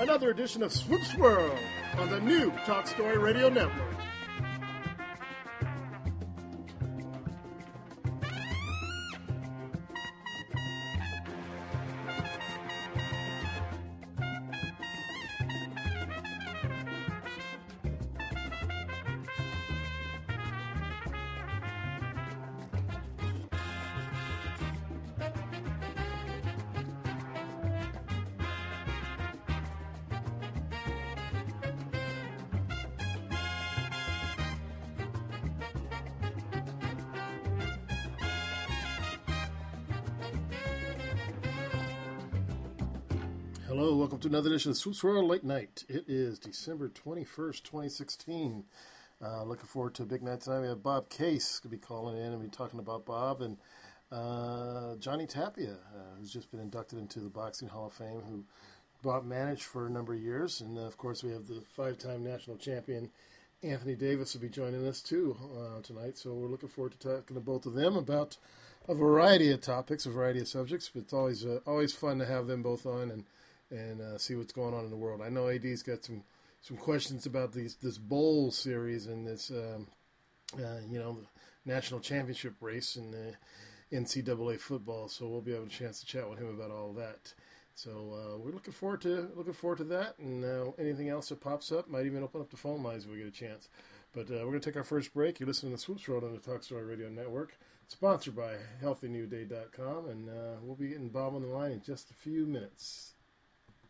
another edition of Swoops World on the new Talk Story Radio Network. Another edition of Swoops World Late Night. It is December 21st, 2016. Uh, looking forward to a big night tonight. We have Bob Case going to be calling in and be talking about Bob and uh, Johnny Tapia, uh, who's just been inducted into the Boxing Hall of Fame, who Bob managed for a number of years. And uh, of course, we have the five time national champion Anthony Davis will be joining us too uh, tonight. So we're looking forward to talking to both of them about a variety of topics, a variety of subjects. But it's always uh, always fun to have them both on and and uh, see what's going on in the world. I know AD's got some some questions about these this bowl series and this um, uh, you know national championship race and the NCAA football. So we'll be having a chance to chat with him about all that. So uh, we're looking forward to looking forward to that, and uh, anything else that pops up might even open up the phone lines if we get a chance. But uh, we're going to take our first break. You're listening to the Swoops World on the Talk Story Radio Network, sponsored by HealthyNewDay.com, and uh, we'll be getting Bob on the line in just a few minutes.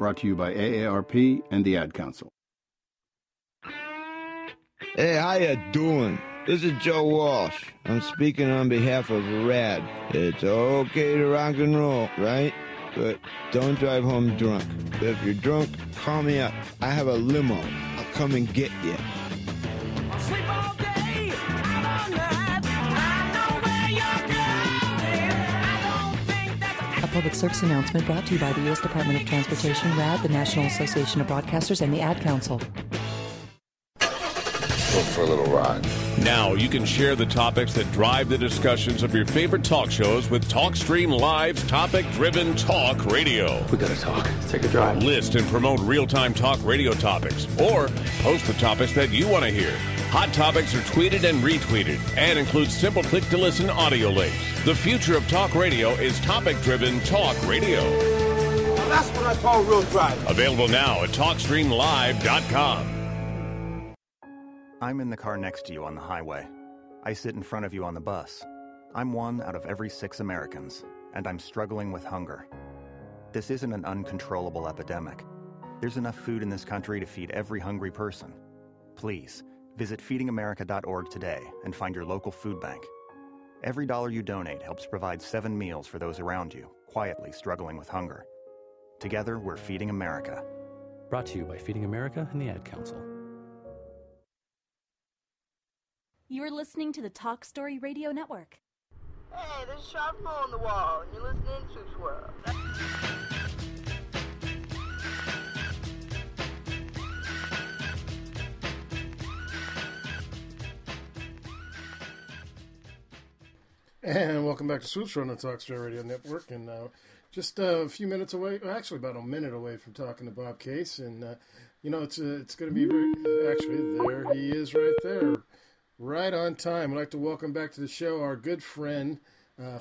Brought to you by AARP and the Ad Council. Hey, how you doing? This is Joe Walsh. I'm speaking on behalf of RAD. It's okay to rock and roll, right? But don't drive home drunk. If you're drunk, call me up. I have a limo. I'll come and get you. Public service announcement brought to you by the U.S. Department of Transportation, RAD, the National Association of Broadcasters, and the Ad Council. Go for a little ride. Now you can share the topics that drive the discussions of your favorite talk shows with TalkStream Live's topic-driven talk radio. We gotta talk. Let's take a drive. List and promote real-time talk radio topics, or post the topics that you want to hear. Hot topics are tweeted and retweeted, and include simple click-to-listen audio links. The future of talk radio is topic-driven talk radio. That's what I call real driving. Available now at TalkStreamLive.com. I'm in the car next to you on the highway. I sit in front of you on the bus. I'm one out of every six Americans, and I'm struggling with hunger. This isn't an uncontrollable epidemic. There's enough food in this country to feed every hungry person. Please, visit feedingamerica.org today and find your local food bank. Every dollar you donate helps provide seven meals for those around you, quietly struggling with hunger. Together, we're feeding America. Brought to you by Feeding America and the Ad Council. You're listening to the Talk Story Radio Network. Hey, there's a sharp hole in the wall, and you're listening to Swirl. And welcome back to Swoops on the Talk Story Radio Network. And uh, just a few minutes away, actually about a minute away from talking to Bob Case. And, uh, you know, it's uh, it's going to be very, actually, there he is right there, right on time. I'd like to welcome back to the show our good friend, uh,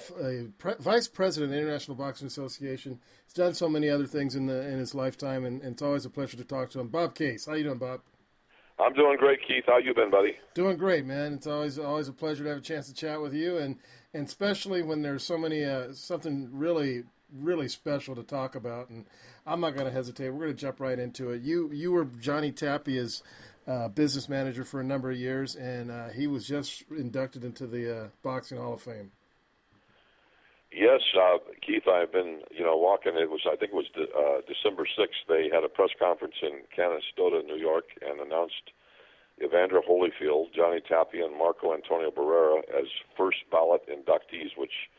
pre- Vice President of the International Boxing Association. He's done so many other things in, the, in his lifetime, and, and it's always a pleasure to talk to him. Bob Case, how you doing, Bob? I'm doing great, Keith. How you been, buddy? Doing great, man. It's always always a pleasure to have a chance to chat with you, and and especially when there's so many uh, something really really special to talk about. And I'm not going to hesitate. We're going to jump right into it. You you were Johnny Tapia's uh, business manager for a number of years, and uh, he was just inducted into the uh, Boxing Hall of Fame. Yes, uh, Keith. I've been, you know, walking. It was, I think, it was de- uh, December sixth. They had a press conference in Canastota, New York, and announced Evander Holyfield, Johnny Tapia, and Marco Antonio Barrera as first ballot inductees. Which,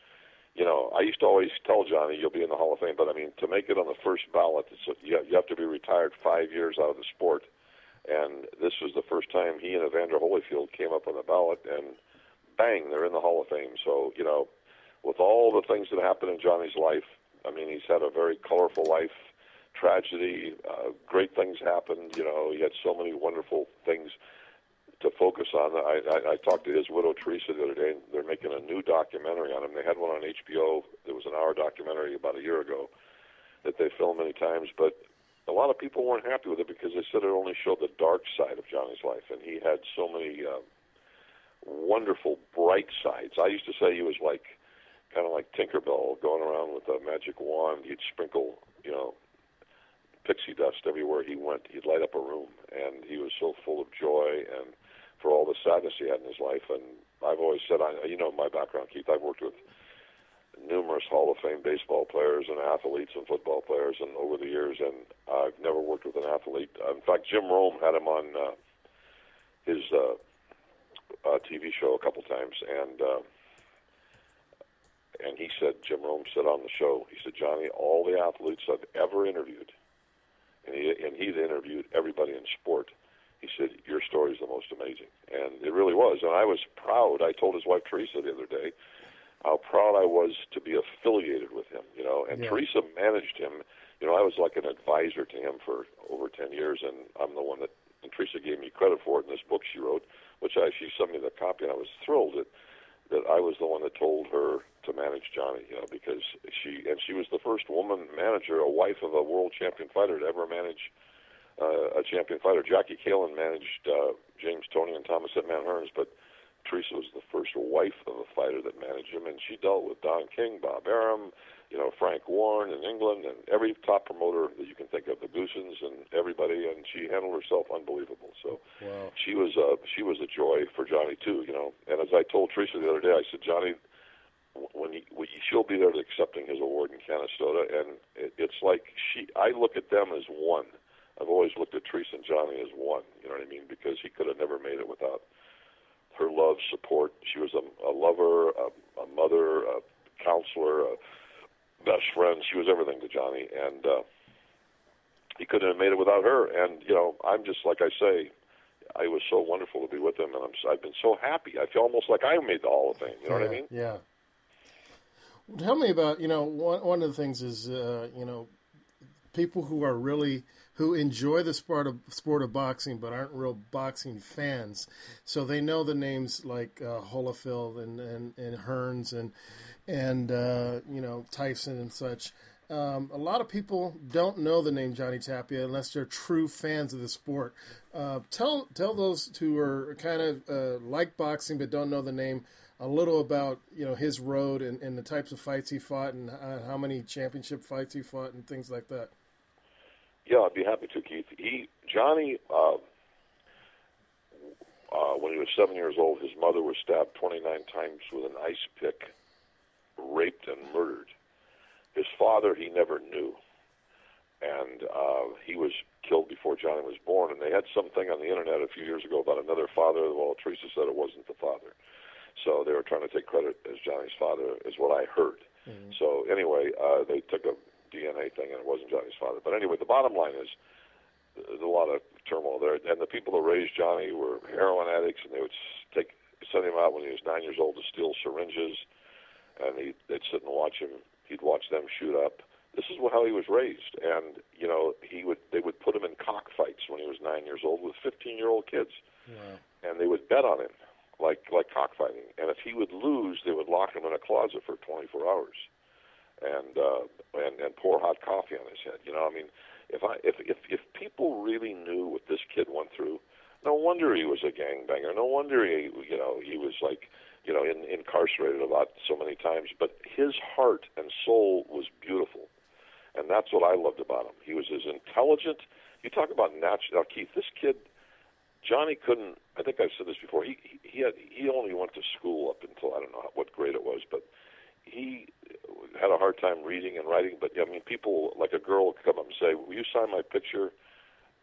you know, I used to always tell Johnny, "You'll be in the Hall of Fame," but I mean, to make it on the first ballot, it's you, you have to be retired five years out of the sport. And this was the first time he and Evander Holyfield came up on the ballot, and bang, they're in the Hall of Fame. So, you know, with all the things that happened in Johnny's life, I mean, he's had a very colorful life. Tragedy, uh, great things happened. You know, he had so many wonderful things to focus on. I, I, I talked to his widow Teresa the other day, and they're making a new documentary on him. They had one on HBO. There was an hour documentary about a year ago that they filmed many times, but a lot of people weren't happy with it because they said it only showed the dark side of Johnny's life, and he had so many uh, wonderful bright sides. I used to say he was like kind of like Tinkerbell going around with a magic wand. He'd sprinkle, you know, pixie dust everywhere he went. He'd light up a room, and he was so full of joy and for all the sadness he had in his life. And I've always said, I, you know, my background, Keith. I've worked with numerous Hall of Fame baseball players and athletes and football players, and over the years, and I've never worked with an athlete. In fact, Jim Rome had him on uh, his uh, uh, TV show a couple times, and. Uh, and he said, Jim Rome said on the show, he said, Johnny, all the athletes I've ever interviewed, and he and he'd interviewed everybody in sport. He said, your story is the most amazing, and it really was. And I was proud. I told his wife Teresa the other day how proud I was to be affiliated with him. You know, and Yeah. Teresa managed him. You know, I was like an advisor to him for over ten years, and I'm the one that. And Teresa gave me credit for it in this book she wrote, which I she sent me the copy, and I was thrilled that that I was the one that told her to manage Johnny, you know, because she and she was the first woman manager, a wife of a world champion fighter to ever manage uh, a champion fighter. Jackie Kalen managed uh, James Toney and Thomas Hitman Hearns, but Teresa was the first wife of a fighter that managed him, and she dealt with Don King, Bob Arum, you know, Frank Warren in England, and every top promoter that you can think of, the Goossens and everybody, and she handled herself unbelievable. So Wow. she was uh, she was a joy for Johnny too, you know. And as I told Teresa the other day, I said, Johnny, when he, when he she'll be there accepting his award in Canastota, and it, it's like she. I look at them as one. I've always looked at Teresa and Johnny as one. You know what I mean? Because he could have never made it without her love, support. She was a, a lover, a, a mother, a counselor, a best friend. She was everything to Johnny, and uh, he couldn't have made it without her. And you know, I'm just like I say, I was so wonderful to be with him, and I'm, I've been so happy. I feel almost like I made the Hall of Fame. You know what I mean? Yeah. Tell me about you know one one of the things is uh, you know people who are really who enjoy the sport of sport of boxing but aren't real boxing fans, so they know the names like uh, Holyfield and and and Hearns and and uh, you know Tyson and such. Um, a lot of people don't know the name Johnny Tapia unless they're true fans of the sport. Uh, tell tell those who are kind of uh, like boxing but don't know the name a little about you know his road and, and the types of fights he fought and uh, how many championship fights he fought and things like that. Yeah, I'd be happy to, Keith. He Johnny, uh, uh, when he was seven years old, his mother was stabbed 29 times with an ice pick, raped and murdered. His father, he never knew, and uh, he was killed before Johnny was born. And they had something on the internet a few years ago about another father. Well, Teresa said it wasn't the father, so they were trying to take credit as Johnny's father, is what I heard. So anyway, uh, they took a DNA thing, and it wasn't Johnny's father. But anyway, the bottom line is there's a lot of turmoil there, and the people that raised Johnny were heroin addicts, and they would take send him out when he was nine years old to steal syringes. and he they'd sit and watch him. He'd watch them shoot up. This is how he was raised, and you know he would they would put him in cockfights when he was nine years old with 15 year old kids, Wow. and they would bet on him like like cockfighting. And if he would lose, they would lock him in a closet for 24 hours, and uh, and and pour hot coffee on his head. You know, I mean, if I if if if people really knew what this kid went through, no wonder he was a gangbanger. No wonder he you know he was like you know in, incarcerated about so many times. But his heart and soul was beautiful, and that's what I loved about him. He was as intelligent. You talk about natural. Now, Keith, this kid. Johnny couldn't. I think I've said this before. He he had he only went to school up until I don't know what grade it was, but he had a hard time reading and writing. But I mean, people like a girl would come up and say, "Will you sign my picture?"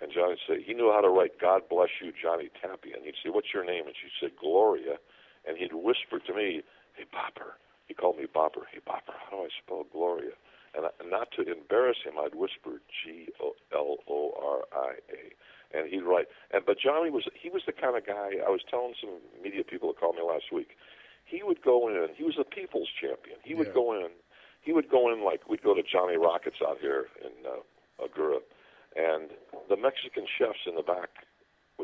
And Johnny say he knew how to write "God bless you, Johnny Tapia," and he'd say, "What's your name?" And she'd say, "Gloria," and he'd whisper to me, "Hey, Bopper." He called me Bopper. Hey, Bopper, how do I spell Gloria? And I, not to embarrass him, I'd whisper G O L O R I A and he'd write. And but Johnny was he was the kind of guy. I was telling some media people that called me last week. He would go in. He was a people's champion. He would Yeah. go in. He would go in like we'd go to Johnny Rockets out here in uh, Agoura, and the Mexican chefs in the back,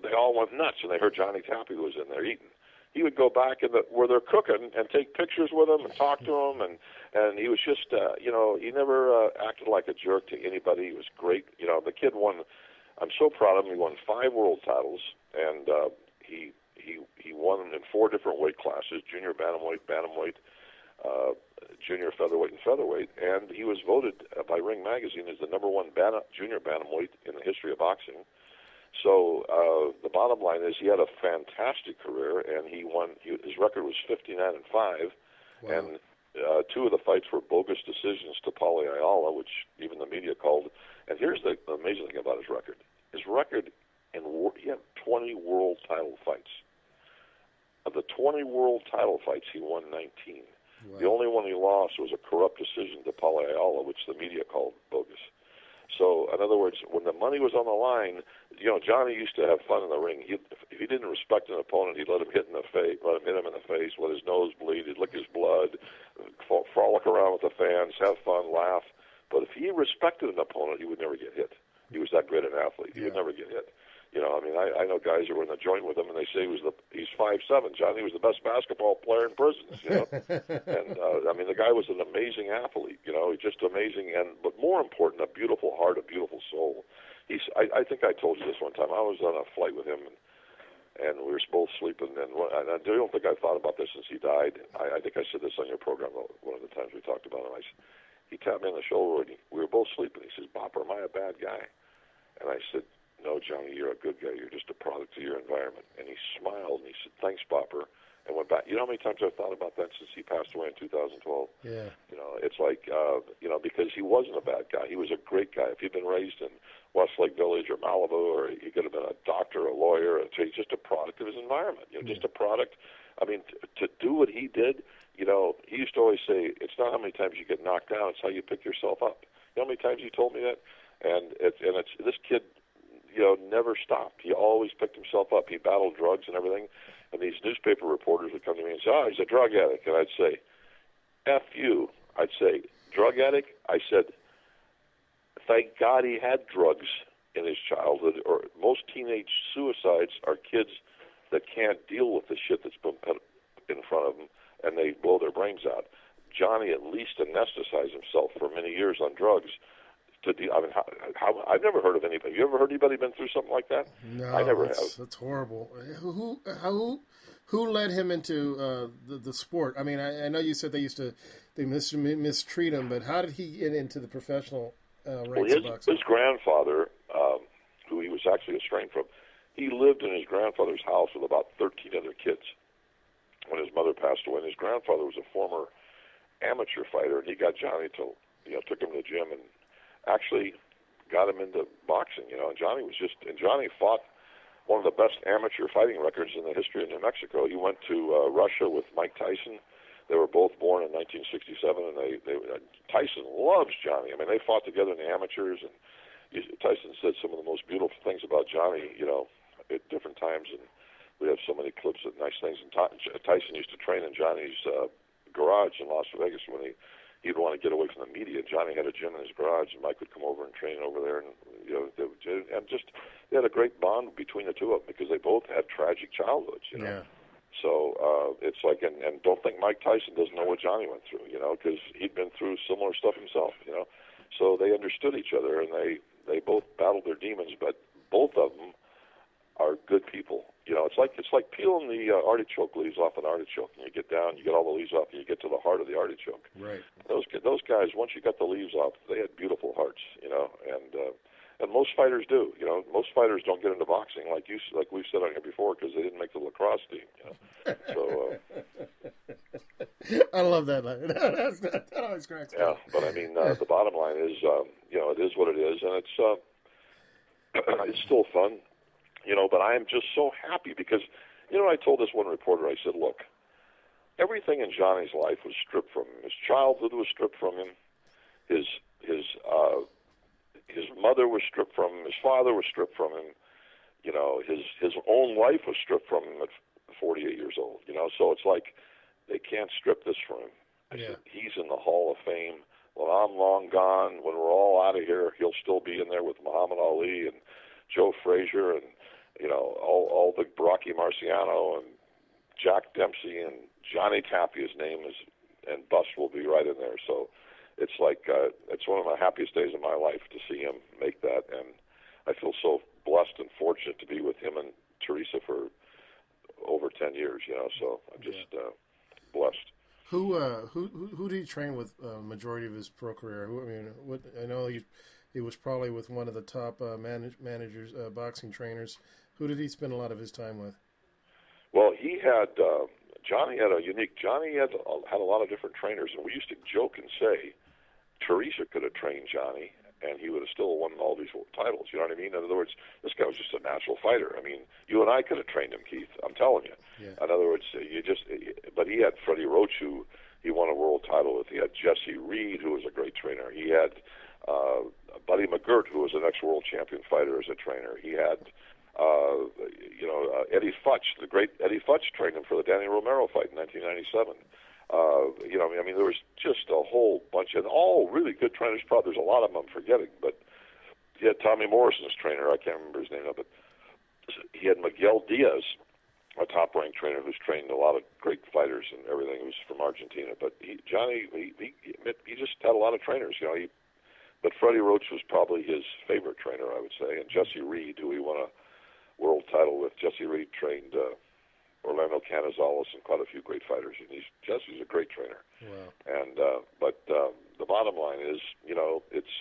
they all went nuts, and they heard Johnny Tapia was in there eating. He would go back in the, where they're cooking and take pictures with them and talk to them, and and he was just, uh, you know, he never uh, acted like a jerk to anybody. He was great. You know, the kid won I'm so proud of him. He won five world titles, and uh, he he he won in four different weight classes: junior bantamweight, bantamweight, uh, junior featherweight, and featherweight. And he was voted by Ring Magazine as the number one ban- junior bantamweight in the history of boxing. So uh, the bottom line is, he had a fantastic career, and he won. He, his record was 59 and five, and uh, two of the fights were bogus decisions to Paulie Ayala, which even the media called. And here's the amazing thing about his record: his record in wor- he had 20 world title fights. Of the 20 world title fights, he won 19. The only one he lost was a corrupt decision to Paulie Ayala, which the media called bogus. So, in other words, when the money was on the line, you know, Johnny used to have fun in the ring. He, if he didn't respect an opponent, he'd let him hit in the face, let him hit him in the face, let his nose bleed, he'd lick his blood, fro- frolic around with the fans, have fun, laugh. But if he respected an opponent, he would never get hit. He was that great an athlete. He would never get hit. You know, I mean, I, I know guys who were in the joint with him, and they say he was the he's five seven. Johnny was the best basketball player in prisons. You know, and uh, I mean, the guy was an amazing athlete. You know, he's just amazing, and but more important, a beautiful heart, a beautiful soul. He's. I, I think I told you this one time. I was on a flight with him, and and we were both sleeping. And, one- and I don't think I thought about this since he died. I, I think I said this on your program one of the times we talked about him. I, he tapped me on the shoulder, and he, we were both sleeping. He says, "Bopper, am I a bad guy?" And I said, "No, Johnny, you're a good guy. You're just a product of your environment." And he smiled and he said, "Thanks, Bopper." And went back. You know how many times I've thought about that since he passed away in 2012? Yeah. You know, it's like, uh, you know, because he wasn't a bad guy. He was a great guy. If he'd been raised in Westlake Village or Malibu, or he could have been a doctor, a lawyer, or he's just a product of his environment. You know, just a product. I mean, t- to do what he did, you know, he used to always say, it's not how many times you get knocked down, it's how you pick yourself up. You know how many times he told me that? And it's and it's this kid, you know, never stopped. He always picked himself up. He battled drugs and everything. And these newspaper reporters would come to me and say, "Oh, he's a drug addict," and I'd say, "F you." I'd say, "Drug addict." I said, "Thank God he had drugs in his childhood." Or most teenage suicides are kids that can't deal with the shit that's been put in front of them, and they blow their brains out. Johnny at least anesthetized himself for many years on drugs. To deal, I mean, how, how, I've never heard of anybody. You ever heard anybody been through something like that? No, I never that's, have. That's horrible. Who who who, led him into uh, the the sport? I mean, I, I know you said they used to they mis- mistreat him, but how did he get into the professional uh, Well, his, his grandfather, um, who he was actually estranged from, he lived in his grandfather's house with about 13 other kids when his mother passed away. And his grandfather was a former amateur fighter, and he got Johnny to, you know, took him to the gym and actually got him into boxing. You know, and Johnny was just, and Johnny fought one of the best amateur fighting records in the history of New Mexico. He went to uh, Russia with Mike Tyson. They were both born in 1967, and they, they uh, Tyson loves Johnny. I mean, they fought together in the amateurs, and Tyson said some of the most beautiful things about Johnny. You know, at different times, and we have so many clips of nice things. And Tyson used to train in Johnny's uh, garage in Las Vegas when he he'd want to get away from the media. Johnny had a gym in his garage, and Mike would come over and train over there, and you know, they, would- and just they had a great bond between the two of them because they both had tragic childhoods. You know. Yeah. So uh, it's like, and, and don't think Mike Tyson doesn't know what Johnny went through, you know, because he'd been through similar stuff himself, you know. So they understood each other, and they they both battled their demons, but both of them are good people. You know, it's like it's like peeling the uh, artichoke leaves off an artichoke, and you get down, you get all the leaves off, and you get to the heart of the artichoke. Right. Those those guys, once you got the leaves off, they had beautiful hearts, you know, and uh, and most fighters do. You know, most fighters don't get into boxing like you like we've said on here before because they didn't make the lacrosse team. You know, so. Uh, I love that. That's, that always cracks me Yeah, but I mean, uh, the bottom line is, um, you know, it is what it is, and it's uh, it's still fun, you know. But I am just so happy because, you know, I told this one reporter, I said, look, everything in Johnny's life was stripped from him. His childhood was stripped from him. His his uh, his mother was stripped from him. His father was stripped from him. You know, his his own life was stripped from him at 48 years old. You know, so it's like they can't strip this from him. I Yeah. said, he's in the Hall of Fame. When I'm long gone, when we're all out of here, he'll still be in there with Muhammad Ali and Joe Frazier and you know all all the Rocky Marciano and Jack Dempsey and Johnny Tapia's name is and bust will be right in there. So it's like uh, it's one of my happiest days of my life to see him make that, and I feel so blessed and fortunate to be with him and Teresa for over ten years. You know, so I'm just uh, blessed. Who uh, who who who did he train with? Uh, majority of his pro career. Who, I mean, what I know he, he was probably with one of the top uh, manage, managers, uh, boxing trainers. Who did he spend a lot of his time with? Well, he had uh, Johnny had a unique. Johnny had had a lot of different trainers, and we used to joke and say Teresa could have trained Johnny, and he would have still won all these titles. You know what I mean? In other words, this guy was just a natural fighter. I mean, you and I could have trained him, Keith. I'm telling you. Yeah. In other words, you just. But he had Freddie Roach, who he won a world title with. He had Jesse Reid, who was a great trainer. He had uh, Buddy McGirt, who was an ex-world champion fighter, as a trainer. He had. Uh, you know, uh, Eddie Futch, the great Eddie Futch trained him for the Danny Romero fight in 1997. Uh, you know, I mean, there was just a whole bunch, and all really good trainers. Probably there's a lot of them I'm forgetting, but he had Tommy Morrison's trainer. I can't remember his name, but he had Miguel Diaz, a top-ranked trainer who's trained a lot of great fighters and everything. Who's from Argentina, but he, Johnny, he, he he just had a lot of trainers. You know, he, but Freddie Roach was probably his favorite trainer, I would say, and Jesse Reid, who he won a world title with. Jesse Reid trained uh, Orlando Canizales and quite a few great fighters, and he's Jesse's a great trainer. Wow. And uh, but um, the bottom line is, you know, it's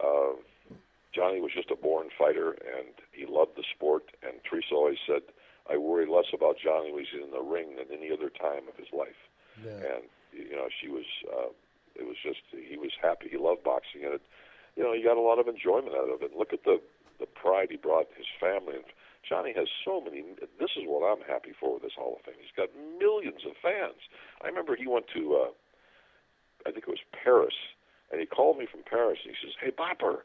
uh, Johnny was just a born fighter, and he loved the sport. And Teresa always said, "I worry less about Johnny when he's in the ring than any other time of his life." Yeah. And you know, she was. Uh, it was just he was happy. He loved boxing, and it, you know, he got a lot of enjoyment out of it. Look at the the pride he brought his family. And Johnny has so many. This is what I'm happy for with this Hall of Fame. He's got millions of fans. I remember he went to, uh, I think it was Paris, and he called me from Paris. And he says, "Hey, Bopper,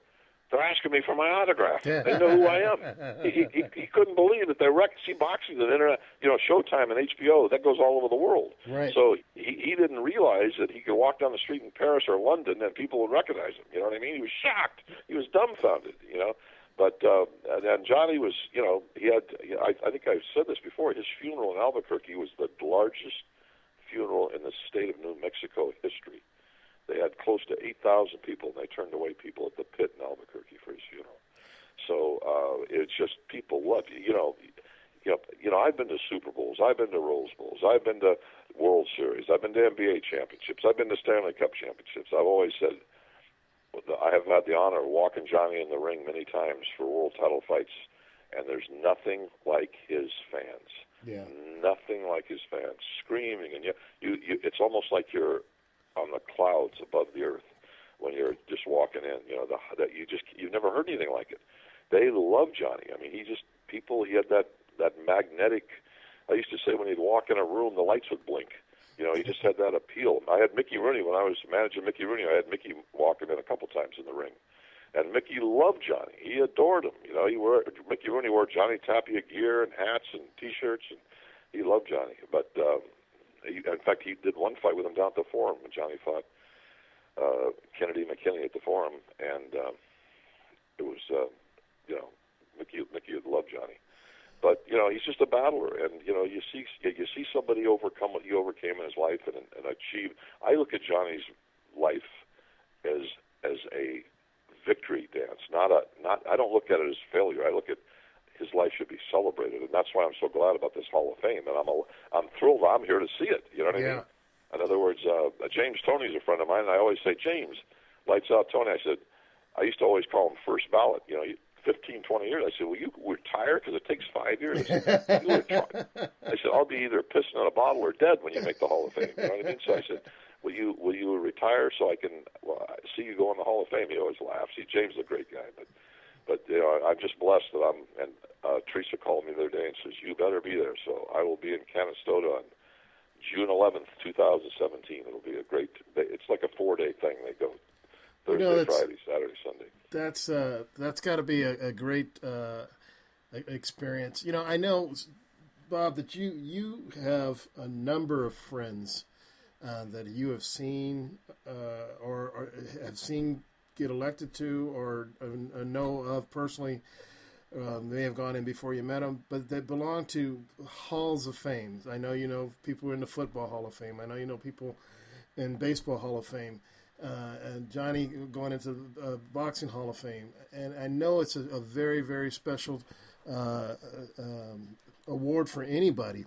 they're asking me for my autograph. They know who I am." he, he he couldn't believe that they rec- see boxing on the internet. You know, Showtime and HBO that goes all over the world. Right. So he he didn't realize that he could walk down the street in Paris or London and people would recognize him. You know what I mean? He was shocked. He was dumbfounded. You know. But uh, and, Johnny was, you know, he had. I, I think I've said this before. His funeral in Albuquerque was the largest funeral in the state of New Mexico history. They had close to eight thousand people, and they turned away people at the pit in Albuquerque for his funeral. So uh, it's just people love you. You know, you know, you know. I've been to Super Bowls. I've been to Rose Bowls. I've been to World Series. I've been to NBA championships. I've been to Stanley Cup championships. I've always said I have had the honor of walking Johnny in the ring many times for world title fights, and there's nothing like his fans. Yeah. Nothing like his fans screaming, and you, you, you, it's almost like you're on the clouds above the earth when you're just walking in. You know, the, that you just you've never heard anything like it. They love Johnny. I mean, he just people. He had that that magnetic. I used to say when he'd walk in a room, the lights would blink. You know, he just had that appeal. I had Mickey Rooney when I was managing Mickey Rooney. I had Mickey walk him in a couple times in the ring, and Mickey loved Johnny. He adored him. You know, he wore Mickey Rooney wore Johnny Tapia gear and hats and T-shirts, and he loved Johnny. But um, he, in fact, he did one fight with him down at the Forum when Johnny fought uh, Kennedy McKinney at the Forum, and um, it was, uh, you know, Mickey, Mickey would love Johnny. But you know, he's just a battler, and you know, you see you see somebody overcome what he overcame in his life and, and achieve. I look at Johnny's life as as a victory dance, not a not. I don't look at it as failure. I look at his life should be celebrated, and that's why I'm so glad about this Hall of Fame. And I'm a, I'm thrilled. I'm here to see it. You know what I mean? In other words, uh, James Toney's a friend of mine, and I always say, James, lights out Tony. I said, I used to always call him first ballot. You know, you- 15, 20 years. I said, will you retire because it takes five years? I said, "You retire." I said, I'll be either pissing in a bottle or dead when you make the Hall of Fame. You know what I mean? So I said, will you will you retire so I can well, I see you go in the Hall of Fame? He always laughs. He James is a great guy, but but you know, I'm just blessed that I'm. And uh, Teresa called me the other day and says, you better be there. So I will be in Canastota on June 11th, 2017. It'll be a great. It's like a four day thing. They go You know, that's- Friday, Saturday, Sunday. That's uh, that's got to be a, a great uh, experience. You know, I know, Bob, that you you have a number of friends uh, that you have seen uh, or, or have seen get elected to or uh, know of personally. Um, they have gone in before you met them, but they belong to halls of fame. I know you know people in the football Hall of Fame. I know you know people in baseball Hall of Fame, uh, and Johnny going into the uh, boxing Hall of Fame. And I know it's a, a very very special uh, um, award for anybody.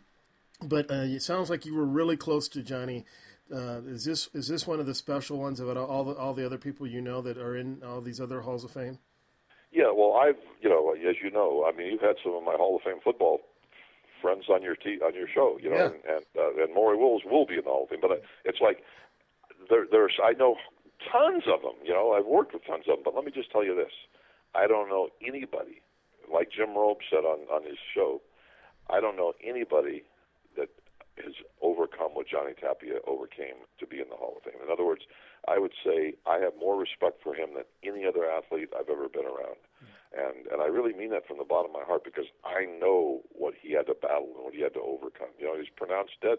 But uh, it sounds like you were really close to Johnny. Uh, is this is this one of the special ones about all the all the other people you know that are in all these other halls of fame? Yeah, well, I've you know, as you know, I mean, you've had some of my Hall of Fame football friends on your t- on your show, you know, Yeah. and and, uh, and Maury Wills will be in the Hall of Fame. But uh, it's like there, there's I know tons of them. You know, I've worked with tons of them. But let me just tell you this: I don't know anybody like Jim Rome said on on his show. I don't know anybody that has overcome what Johnny Tapia overcame to be in the Hall of Fame. In other words, I would say I have more respect for him than any other athlete I've ever been around. And and I really mean that from the bottom of my heart because I know what he had to battle and what he had to overcome. You know, he's pronounced dead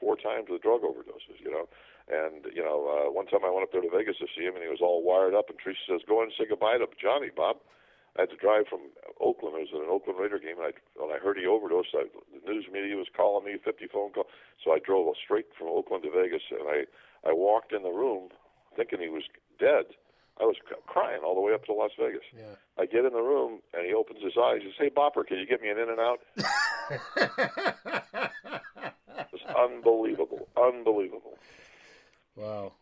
four times with drug overdoses, you know. And, you know, uh, one time I went up there to Vegas to see him and he was all wired up and Teresa says, Go in and say goodbye to Johnny, Bob. I had to drive from Oakland. It was at an Oakland Raider game, and I, when I heard he overdosed, I, the news media was calling me, 50 phone call. So I drove straight from Oakland to Vegas, and I, I walked in the room thinking he was dead. I was crying all the way up to Las Vegas. Yeah. I get in the room, and he opens his eyes. He says, "Hey, Bopper, can you get me an in unbelievable, unbelievable. Wow.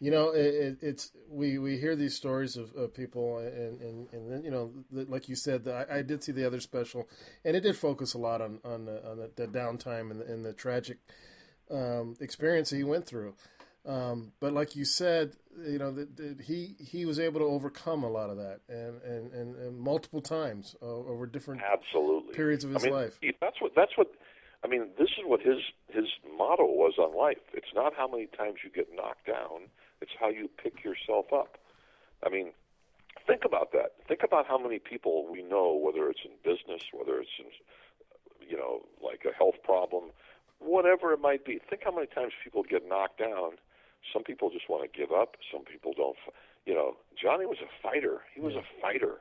You know, it, it, it's we, we hear these stories of, of people, and, and, and then you know, the, like you said, the, I, I did see the other special, and it did focus a lot on on the, on the, the downtime and the, and the tragic um, experience that he went through. Um, but like you said, you know, that that he he was able to overcome a lot of that, and and, and, and multiple times uh, over different Absolutely. periods of his I mean, life. That's what. That's what. I mean, this is what his his motto was on life. It's not how many times you get knocked down; it's how you pick yourself up. I mean, think about that. Think about how many people we know, whether it's in business, whether it's in, you know, like a health problem, whatever it might be. Think how many times people get knocked down. Some people just want to give up. Some people don't. You know, Johnny was a fighter. He was a fighter.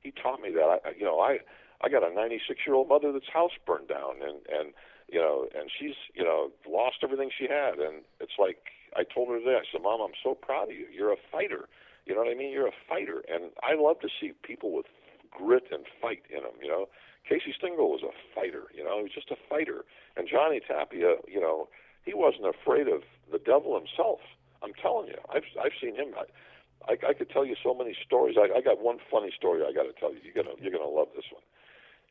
He taught me that. I, you know, I I got a 96 year old mother that's house burned down, and and you know, and she's you know lost everything she had, and it's like I told her today. I said, Mom, I'm so proud of you. You're a fighter. You know what I mean? You're a fighter, and I love to see people with grit and fight in them. You know, Casey Stengel was a fighter. You know, he was just a fighter, and Johnny Tapia, you know, he wasn't afraid of the devil himself. I'm telling you, I've I've seen him. I, I, I could tell you so many stories. I, I got one funny story I got to tell you. You're gonna you're gonna love this one.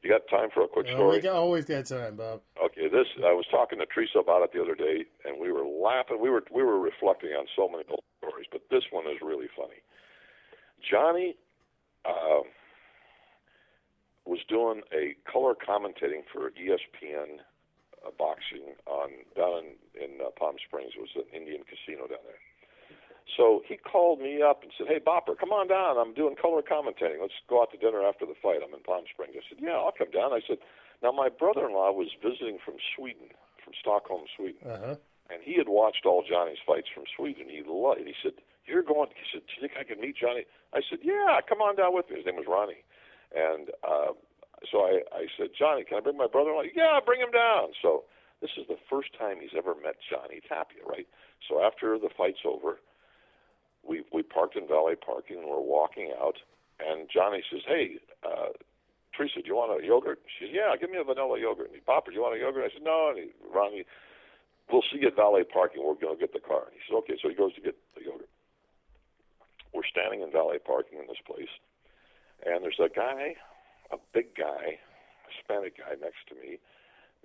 You got time for a quick Uh, story? we got, always got time, Bob. Okay, this I was talking to Teresa about it the other day, and we were laughing. We were we were reflecting on so many old stories, but this one is really funny. Johnny uh, was doing a color commentating for ESPN uh, boxing on down in, in uh, Palm Springs. It was an Indian casino down there. So he called me up and said, "Hey, Bopper, come on down. I'm doing color commentating. Let's go out to dinner after the fight. I'm in Palm Springs." I said, "Yeah, I'll come down." I said, "Now my brother-in-law was visiting from Sweden, from Stockholm, Sweden. Uh-huh. And he had watched all Johnny's fights from Sweden. He loved. He said, "You're going." He said, "Do you think I can meet Johnny?" I said, "Yeah, come on down with me." His name was Ronnie, and uh, so I, I said, "Johnny, can I bring my brother-in-law?" Yeah, bring him down. So this is the first time he's ever met Johnny Tapia, right? So after the fight's over, we we parked in valet parking and we're walking out, and Johnny says, "Hey." Uh, Teresa, do you want a yogurt? She says, Yeah, give me a vanilla yogurt. And he, Bopper, do you want a yogurt? I said, No. And he, Ronnie, we'll see you at valet parking. We're going to get the car. And he says, Okay. So he goes to get the yogurt. We're standing in valet parking in this place, and there's a guy, a big guy, Hispanic guy next to me,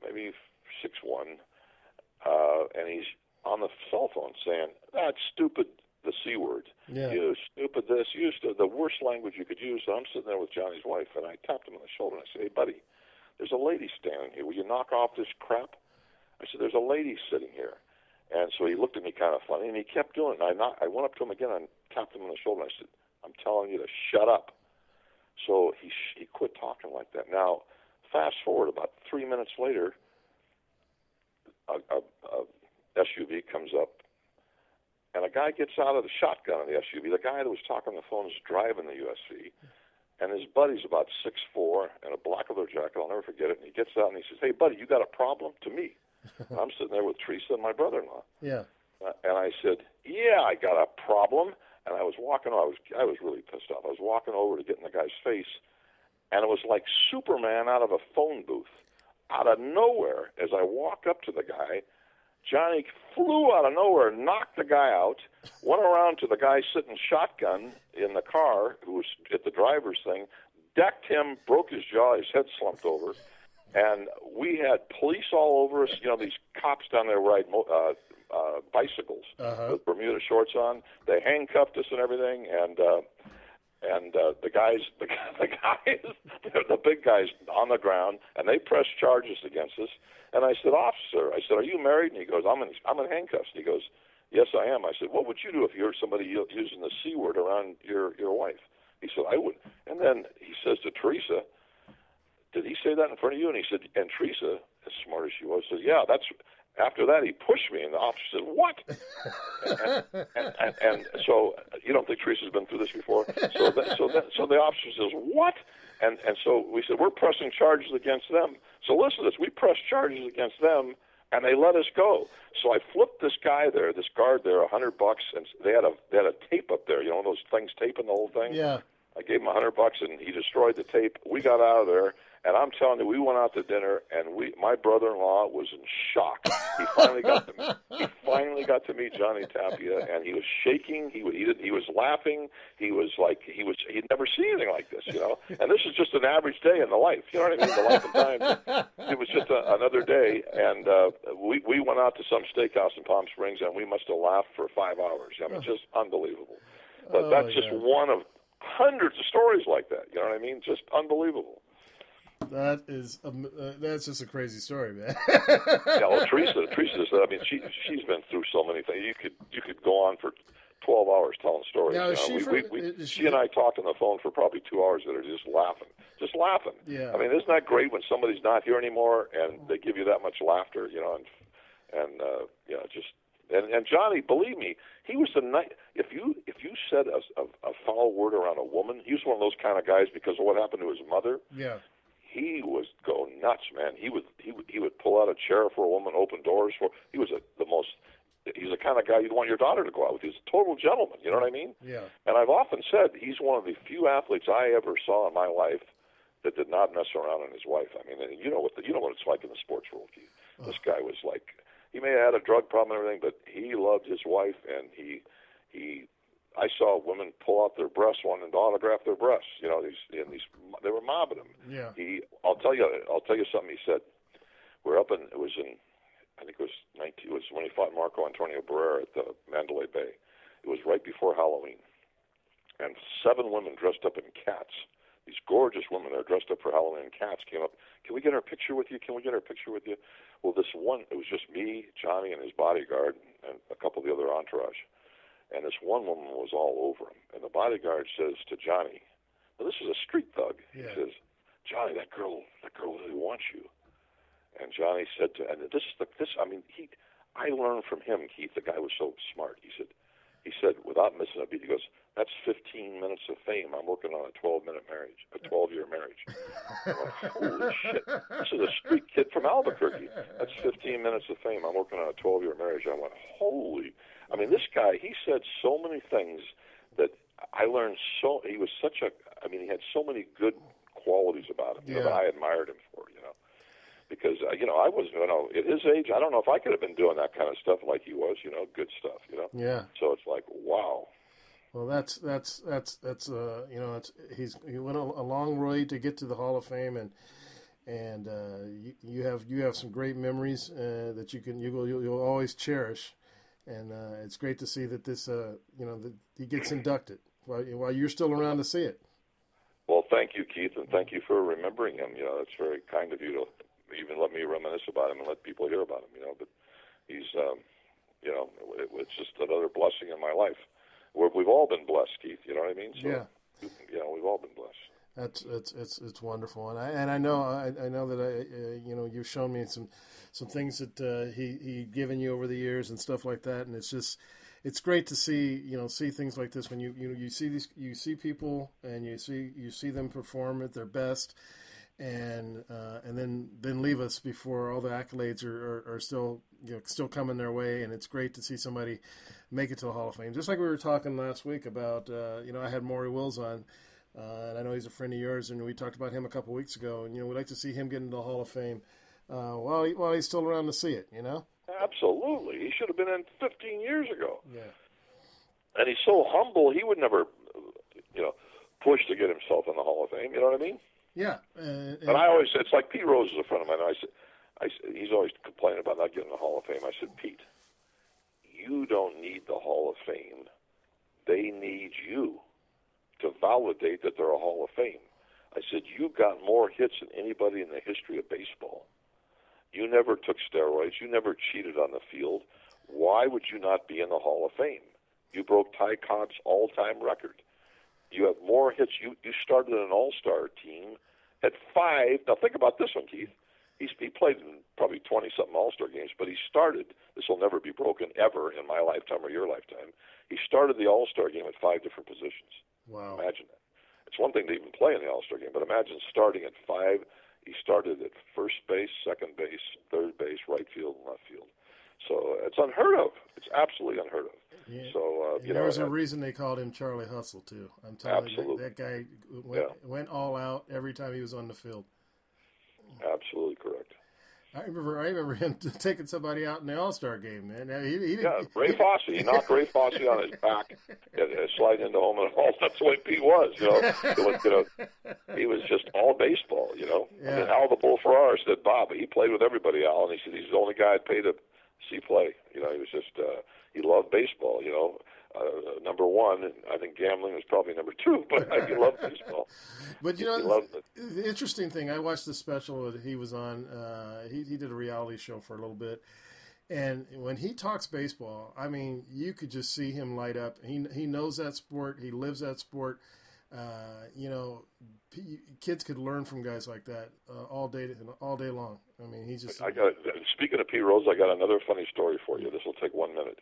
maybe six one, uh, and he's on the cell phone saying, "That stupid." The c word. Yeah. You stupid this. You stu the worst language you could use. So I'm sitting there with Johnny's wife, and I tapped him on the shoulder and I said, "Hey, buddy, there's a lady standing here. Will you knock off this crap?" I said, "There's a lady sitting here." And so he looked at me kind of funny, and he kept doing it. And I, knock, I went up to him again and tapped him on the shoulder. And I said, "I'm telling you to shut up." So he sh- he quit talking like that. Now, fast forward about three minutes later, a, a, a SUV comes up, and a guy gets out of the shotgun in the SUV. The guy that was talking on the phone is driving the USV, and his buddy's about six four and a black leather jacket. I'll never forget it. And he gets out and he says, "Hey, buddy, you got a problem?" To me, I'm sitting there with Teresa and my brother-in-law. Yeah. Uh, and I said, "Yeah, I got a problem." And I was walking. I was I was really pissed off. I was walking over to get in the guy's face, and it was like Superman out of a phone booth. Out of nowhere, as I walk up to the guy, Johnny flew out of nowhere, knocked the guy out, went around to the guy sitting shotgun in the car, who was at the driver's thing, decked him, broke his jaw, his head slumped over, and we had police all over us. You know, these cops down there ride mo- uh, uh, bicycles Uh-huh. with Bermuda shorts on. They handcuffed us and everything, and uh, and uh, the guys, the, the guys, the big guys on the ground, and they pressed charges against us. And I said, officer, I said, are you married? And he goes, I'm in, I'm in handcuffs. And he goes, yes, I am. I said, what would you do if you heard somebody using the c word around your your wife? He said, I would. And then he says to Teresa, did he say that in front of you? And he said, and Teresa, as smart as she was, said, yeah, that's. After that, he pushed me, and the officer said, "What?" and, and, and, and so you don't think Teresa's been through this before. So, that, so, that, so the officer says, "What?" And and so we said, "We're pressing charges against them." So listen to this: we pressed charges against them, and they let us go. So I flipped this guy there, this guard there, a hundred bucks, and they had a they had a tape up there. You know those things taping the whole thing. Yeah. I gave him a hundred bucks, and he destroyed the tape. We got out of there, and I'm telling you, we went out to dinner, and we my brother-in-law was in shock. He finally got to he finally got to meet Johnny Tapia, and he was shaking. He he he was laughing. He was like he was he'd never seen anything like this, you know. And this is just an average day in the life, you know what I mean? The life and times. It was just a, another day, and uh, we we went out to some steakhouse in Palm Springs, and we must have laughed for five hours. I mean, just unbelievable. But Oh, that's just one of hundreds of stories like that. You know what I mean? Just unbelievable. That is, um, uh, that's just a crazy story, man. yeah, well, Teresa, Teresa's. I mean, she she's been through so many things. You could you could go on for twelve hours telling stories. Now, she we, from- we, we, she, she- and I talked on the phone for probably two hours that are just laughing, just laughing. Yeah. I mean, isn't that great when somebody's not here anymore and they give you that much laughter? You know, and and uh, you know, just and and Johnny, believe me, he was the night. If you if you said a, a, a foul word around a woman, he was one of those kind of guys because of what happened to his mother yeah. He was go nuts, man. He would he would he would pull out a chair for a woman, open doors for. He was a, the most. He's the kind of guy you'd want your daughter to go out with. He's a total gentleman. You know what I mean? Yeah. And I've often said he's one of the few athletes I ever saw in my life that did not mess around on his wife. I mean, and you know what the, you know what it's like in the sports world. Keith. This guy was like he may have had a drug problem and everything, but he loved his wife, and he he. I saw women pull out their breasts, wanting to autograph their breasts. You know, these and these they were mobbing him. Yeah. He, I'll tell you, I'll tell you something. He said, we're up in, it was in, I think it was 19, it was when he fought Marco Antonio Barrera at the Mandalay Bay. It was right before Halloween, and seven women dressed up in cats. These gorgeous women that are dressed up for Halloween cats came up. Can we get our picture with you? Can we get our picture with you? Well, this one, it was just me, Johnny, and his bodyguard, and a couple of the other entourage. And this one woman was all over him. And the bodyguard says to Johnny, "Now this is a street thug." He says, "Johnny, that girl, that girl really wants you." And Johnny said to, and this is the this. I mean, he. I learned from him, Keith. The guy was so smart. He said, he said without missing a beat, he goes, "That's 15 minutes of fame. I'm working on a 12 minute marriage, a 12 year marriage." Like, Holy shit! This is a street kid from Albuquerque. That's 15 minutes of fame. I'm working on a 12 year marriage. I went, "Holy!" I mean, this guy. He said so many things that I learned. So he was such a. I mean, he had so many good qualities about him you know, that I admired him for. You know because uh, you know I was you know at his age I don't know if I could have been doing that kind of stuff like he was you know good stuff you know Yeah. so it's like wow Well, that's that's that's that's uh you know it's he's he went a, a long way to get to the Hall of Fame and and uh, you, you have you have some great memories uh, that you can you will you'll, you'll always cherish and uh, it's great to see that this uh you know that he gets inducted while while you're still around to see it. well thank you Keith and thank you for remembering him you know it's very kind of you to even let me reminisce about him and let people hear about him you know but he's um you know it, it's just another blessing in my life We're, we've all been blessed Keith you know what I mean so Yeah. you know we've all been blessed That's it's it's it's wonderful, and I and I know I, I know that I uh, you know you've shown me some some things that uh, he he given you over the years and stuff like that, and it's just it's great to see you know see things like this when you you you see these you see people and you see you see them perform at their best, and uh, and then then leave us before all the accolades are, are, are still you know still coming their way, and it's great to see somebody make it to the Hall of Fame. Just like we were talking last week about uh, you know I had Maury Wills on. Uh, and I know he's a friend of yours, and we talked about him a couple weeks ago. And you know, we'd like to see him get into the Hall of Fame uh, while he, while he's still around to see it. You know? absolutely he should have been in 15 years ago Yeah. and he's so humble he would never you know push to get himself in the Hall of Fame you know what I mean Yeah. Uh, And I always, it's like Pete Rose is a friend of mine. I said, I said, he's always complaining about not getting the Hall of Fame. I said, Pete, you don't need the Hall of Fame. They need you to validate that they're a Hall of Fame. I said, you got more hits than anybody in the history of baseball. You never took steroids. You never cheated on the field. Why would you not be in the Hall of Fame? You broke Ty Cobb's all-time record. You have more hits. You you started an All-Star team at five. Now think about this one, Keith. He's he played in probably twenty something All-Star games, but he started. This will never be broken ever in my lifetime or your lifetime. He started the All-Star game at five different positions. Wow. Imagine that. It's one thing to even play in the All Star game, but imagine starting at five. He started at first base, second base, third base, right field, and left field. So it's unheard of. It's absolutely unheard of. Yeah. So uh, And you there know, was a reason they called him Charlie Hustle too. I'm telling Absolutely. you, that, that guy went, Yeah. went all out every time he was on the field. absolutely correct. I remember, I remember him taking somebody out in the All Star game, man. He, he Yeah, Ray Fosse. He knocked Ray Fosse on his back and uh, sliding into home and all. That's the way Pete was. You know, was, you know, he was just all baseball. You know, I mean, Yeah. Al the Bull Ferrara said, "Bob, he played with everybody, Al," and he said he's the only guy I'd pay to see play. You know, he was just uh, he loved baseball. You know, uh, number one, and I think gambling was probably number two, but he love baseball. But you know, the interesting thing, I watched the special that he was on. Uh, he he did a reality show for a little bit, and when he talks baseball, I mean, you could just see him light up. He he knows that sport. He lives that sport. Uh, you know, p- kids could learn from guys like that uh, all day all day long. I mean, he's just I got. Speaking of Pete Rose, I got another funny story for you. This will take one minute.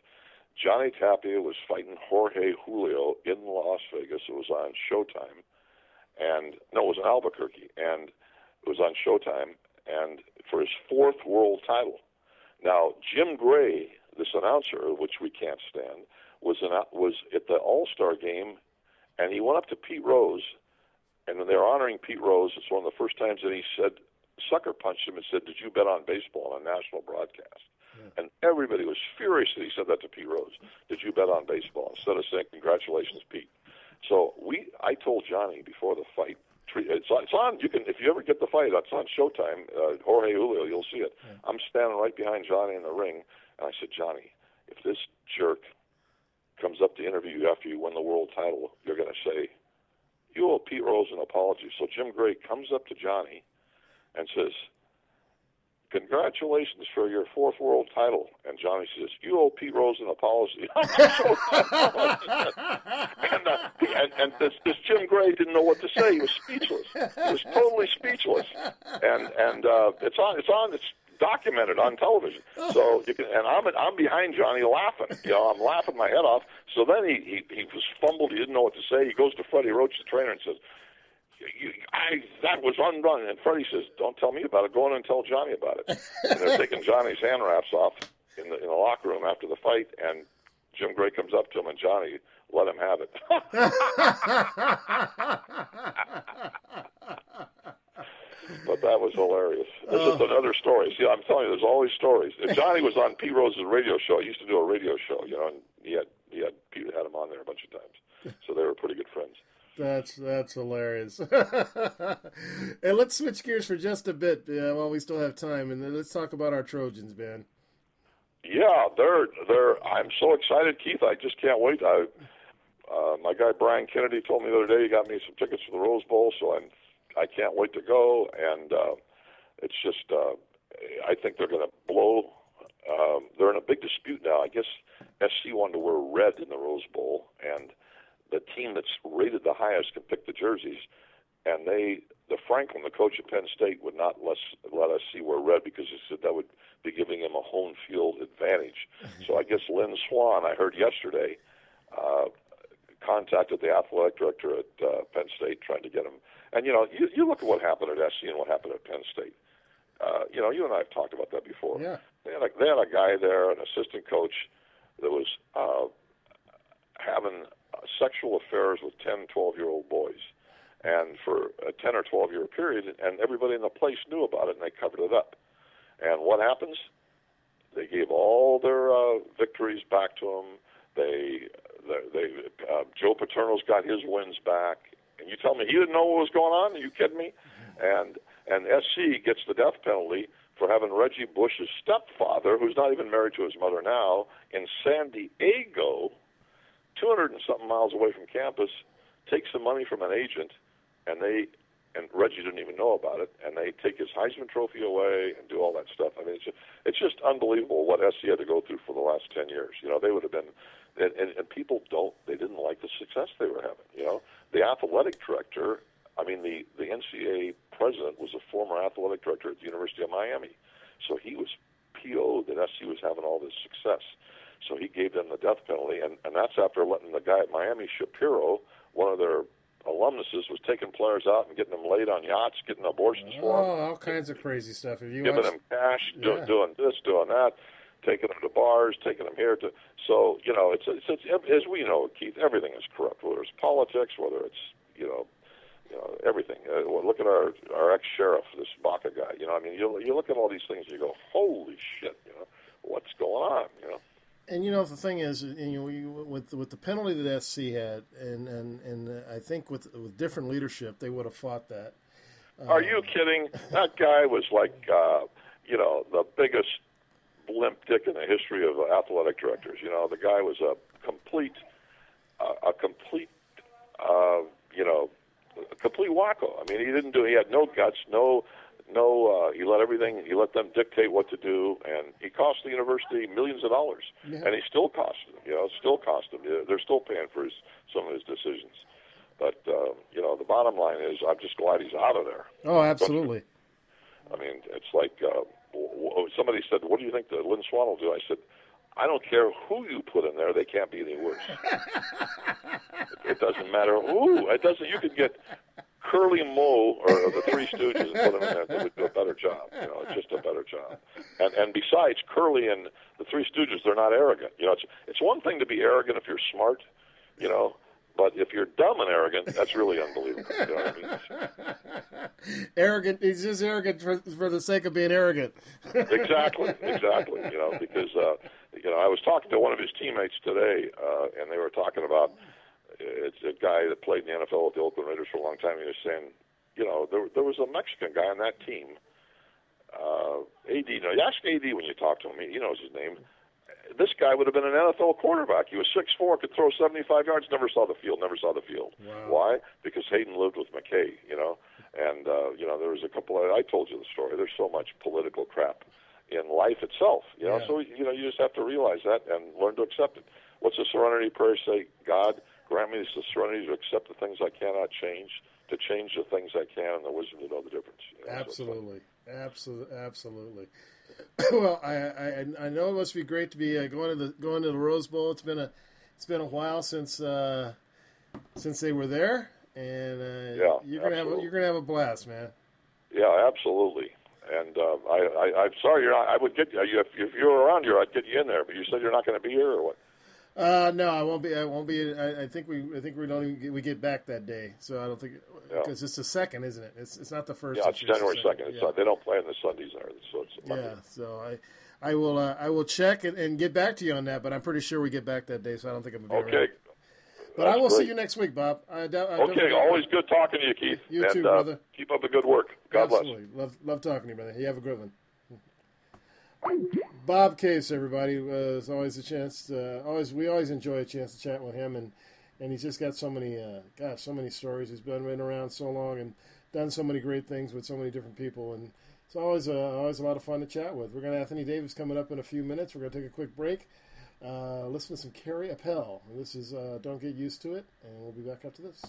Johnny Tapia was fighting Jorge Julio in Las Vegas. It was on Showtime, and no, it was in Albuquerque, and it was on Showtime, and for his fourth world title. Now, Jim Gray, this announcer, which we can't stand, was an, was at the All Star game, and he went up to Pete Rose, and when they were honoring Pete Rose, it's one of the first times that he said, sucker punched him and said, "Did you bet on baseball on a national broadcast?" And everybody was furious that he said that to Pete Rose. Did you bet on baseball instead of saying congratulations, Pete? So we, I told Johnny before the fight. It's on, it's on. You can if you ever get the fight, it's on Showtime. Uh, Jorge Julio, you'll see it. I'm standing right behind Johnny in the ring, and I said, Johnny, if this jerk comes up to interview you after you win the world title, you're going to say, you owe Pete Rose an apology. So Jim Gray comes up to Johnny and says, Congratulations for your fourth world title. And Johnny says, You owe Pete Rose an apology. and, uh, and, and this, this Jim Gray didn't know what to say. He was speechless. He was totally speechless. And and uh, it's on. It's on. It's documented on television. So you can, and I'm I'm behind Johnny laughing. You know, I'm laughing my head off. So then he he, he was fumbled. He didn't know what to say. He goes to Freddie Roach, the trainer, and says. You, I that was undone, and Freddie says, "Don't tell me about it. Go in and tell Johnny about it." and they're taking Johnny's hand wraps off in the in the locker room after the fight, and Jim Gray comes up to him, and Johnny let him have it. but that was hilarious. This is oh. another story. See, I'm telling you, there's always stories. If Johnny was on Pete Rose's radio show. He used to do a radio show, you know, and he had he had Pete had him on there a bunch of times, so they were pretty good friends. That's that's hilarious. and let's switch gears for just a bit while we still have time, and let's talk about our Trojans, man. Yeah, they're they're. I'm so excited, Keith. I just can't wait. I uh, my guy Brian Kennedy told me the other day he got me some tickets for the Rose Bowl, so I'm I can't wait to go. And uh, it's just uh, I think they're going to blow. Um, they're in a big dispute now. I guess SC wanted to wear red in the Rose Bowl, and the team that's rated the highest can pick the jerseys. And they, the Franklin, the coach at Penn State, would not let us, let us see wear red because he said that would be giving him a home field advantage. so I guess Lynn Swann, I heard yesterday, uh, contacted the athletic director at uh, Penn State trying to get him. And you know, you, you look at what happened at SC and what happened at Penn State. Uh, you know, you and I have talked about that before. Yeah. They had a, they had a guy there, an assistant coach, that was uh, having sexual affairs with 10, 12 year old boys. And for a 10 or 12 year period, and everybody in the place knew about it and they covered it up. And what happens? They gave all their uh, victories back to him. They, they, they uh, Joe Paterno's got his wins back. And you tell me he didn't know what was going on? Are you kidding me? And and SC gets the death penalty for having Reggie Bush's stepfather, who's not even married to his mother now, in San Diego, 200 and something miles away from campus, takes the money from an agent, and they and Reggie didn't even know about it, and they take his Heisman Trophy away and do all that stuff. I mean, it's just, it's just unbelievable what SC had to go through for the last ten years. You know, they would have been, and, and, and people don't, they didn't like the success they were having. You know, the athletic director, I mean, the the NCAA president was a former athletic director at the University of Miami, so he was PO'd that SC was having all this success. So he gave them the death penalty, and, and that's after letting the guy at Miami, Shapiro, one of their alumnuses, was taking players out and getting them laid on yachts, getting abortions Oh, for them, all kinds of crazy stuff. If you giving watch, them cash, do, Yeah. doing this, doing that, taking them to bars, taking them here to. So you know, it's, it's it's as we know, Keith, everything is corrupt. Whether it's politics, whether it's you know, you know everything. Uh, well, look at our our ex sheriff, this Baca guy. You know, I mean, you you look at all these things, and you go, holy shit, you know, what's going on? You know. And you know the thing is, you know, with with the penalty that SC had, and and and I think with with different leadership, they would have fought that. Are you kidding? That guy was like, uh, you know, the biggest limp dick in the history of athletic directors. You know, the guy was a complete, uh, a complete, uh, you know, a complete wacko. I mean, he didn't do. He had no guts, no, no. Uh, he let everything. He let them dictate what to do, and he cost the university millions of dollars. Yeah. And he still cost them. You know, still cost them. They're still paying for his some of his decisions. But uh, you know, the bottom line is, I'm just glad he's out of there. Oh, absolutely. I mean, it's like uh, somebody said, "What do you think that Lynn Swann will do?" I said, "I don't care who you put in there; they can't be any worse. it, it doesn't matter who. It doesn't. You could get Curly Moe or the Three Stooges and put them in there; they would do a better job. You know, it's just a better job. And and besides, Curly and the Three Stooges, they're not arrogant. You know, it's it's one thing to be arrogant if you're smart. You know. But if you're dumb and arrogant, that's really unbelievable. You know I mean? arrogant. He's just arrogant for, for the sake of being arrogant. exactly, exactly. You know, because uh, you know, I was talking to one of his teammates today, uh, and they were talking about it's a guy that played in the NFL with the Oakland Raiders for a long time. He was saying, you know, there there was a Mexican guy on that team. Uh, AD, no, you ask AD when you talk to him. He, he knows his name. This guy would have been an NFL quarterback. He was six four, could throw seventy five yards. Never saw the field. Never saw the field. Why? Because Haden lived with McKay. You know, and uh, you know there was a couple. Of, I told you the story. There's so much political crap in life itself. You know, Yeah. so you know you just have to realize that and learn to accept it. What's the Serenity Prayer say? God, grant me the serenity to accept the things I cannot change, to change the things I can, and the wisdom to know the difference. You know, so Absolutely, absolutely, absolutely. well, I, I I know it must be great to be uh, going to the going to the Rose Bowl. It's been a it's been a while since uh, since they were there, and uh, Yeah, you're gonna have a, you're gonna have a blast, man. Yeah, absolutely. And uh, I, I, I'm sorry, you're not, I would get you if, if you were around here. I'd get you in there, but you said you're not going to be here, or what? Uh, no, I won't be. I won't be. I, I think we. I think we don't even get, we get back that day. So I don't think Yeah. because it's the second, isn't it? It's it's not the first. Yeah, it's year, January second. It's Yeah. they don't play on the Sundays there, so it's Monday. Yeah, so I, I will, uh, I will check and, and get back to you on that. But I'm pretty sure we get back that day, so I don't think I'm gonna be Okay. around. But I That's will see you next week, Bob. I doubt, I Okay, always good talking to you, Keith. You and, too, uh, brother. Keep up the good work. God bless. Absolutely, love, love talking to you, brother. You have a good one. Bob Case, everybody. Uh, always a chance. Uh, always, we always enjoy a chance to chat with him, and and he's just got so many, uh, gosh, so many stories. He's been around so long and done so many great things with so many different people, and it's always uh, always a lot of fun to chat with. We're gonna have Anthony Davis coming up in a few minutes. We're gonna take a quick break. Uh, listen to some Carrie Appel. This is uh, "Don't Get Used to It," and we'll be back after this.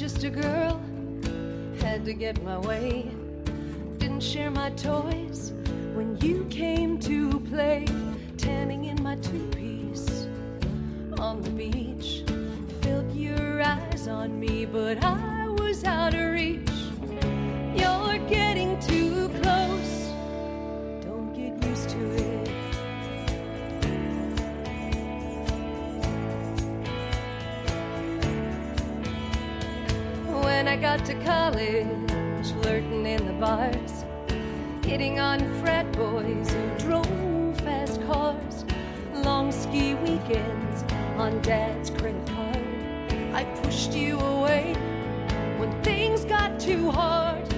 Just a girl, had to get my way. Didn't share my toys when you came to play. Tanning in my two piece on the beach. Filled your eyes on me, but I was out of got to college, flirting in the bars, hitting on frat boys who drove fast cars, long ski weekends on dad's credit card. I pushed you away when things got too hard.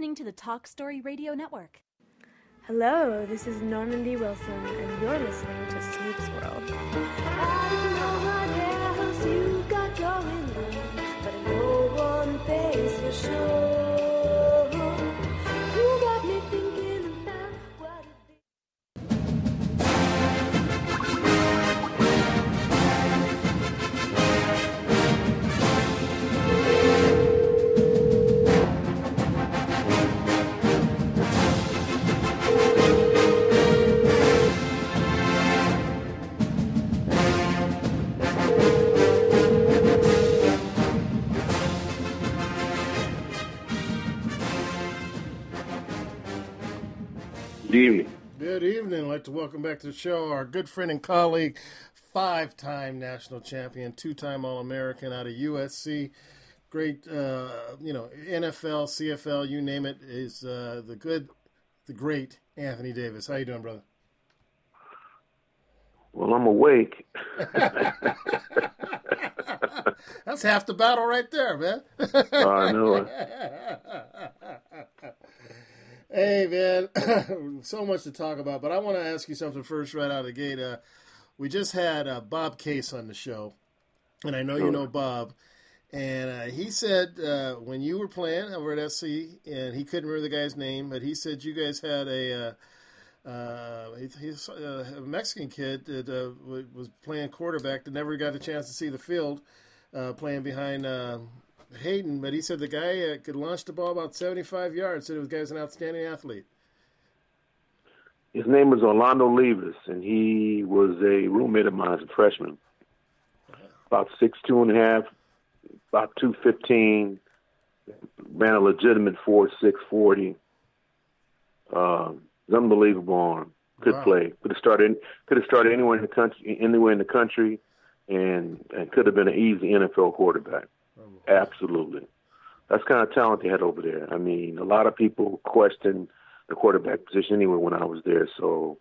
Listening to the Talk Story Radio Network. Hello, this is Norman D. Wilson, and you're listening to Swoop's World. Like to welcome back to the show our good friend and colleague, five time national champion, two time All American out of USC. Great, uh, you know, NFL, CFL, you name it, is uh, the good, the great Anthony Davis. How you doing, brother? Well, I'm awake. That's half the battle right there, man. I know it. Hey, man, so much to talk about, but I want to ask you something first, right out of the gate. Uh, we just had uh, Bob Case on the show, and I know you know Bob. And uh, he said uh, when you were playing over at SC, and he couldn't remember the guy's name, but he said you guys had a uh, uh, he's uh, a Mexican kid that uh, was playing quarterback that never got a chance to see the field, uh, playing behind uh, Haden. But he said the guy uh, could launch the ball about seventy-five yards. Said the guy's an outstanding athlete. His name was Orlando Levis, and he was a roommate of mine as a freshman. About six two and a half, about two fifteen. Ran a legitimate four six forty. Um, was unbelievable arm. Could Wow. play. Could have started. Could have started anywhere in the country. Anywhere in the country, and and could have been an easy NFL quarterback. Absolutely. That's kind of talent they had over there. I mean, a lot of people questioned the quarterback position anyway when I was there. So,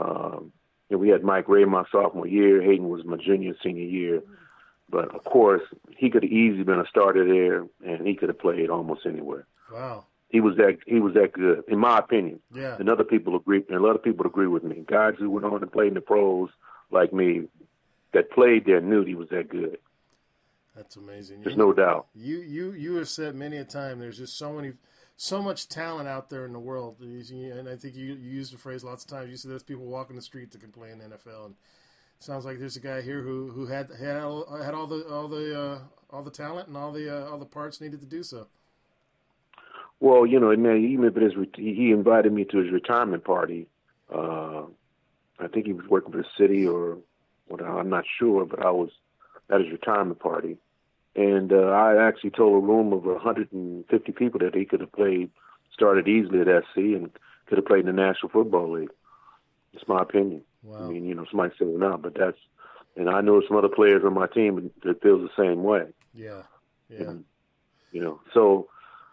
um, you know, we had Mike Rae my sophomore year. Haden was my junior, senior year. But of course, he could have easily been a starter there, and he could have played almost anywhere. Wow. He was that he was that good, in my opinion. Yeah. And other people agree, and a lot of people agree with me. Guys who went on to play in the pros, like me, that played there knew he was that good. That's amazing. There's no doubt. You you you have said many a time. There's just so many, so much talent out there in the world, and I think you, you used the phrase lots of times. You said there's people walking the street that can play in the NFL, and it sounds like there's a guy here who who had had all, had all the all the uh, all the talent and all the uh, all the parts needed to do so. Well, you know, man, even if it is, he invited me to his retirement party. Uh, I think he was working for the city or what, I'm not sure, but I was at his retirement party. And uh, I actually told a room of 150 people that he could have played, started easily at SC and could have played in the National Football League. It's my opinion. I mean, you know, somebody said it not, but that's, and I know some other players on my team that feels the same way. Yeah, yeah. You know, so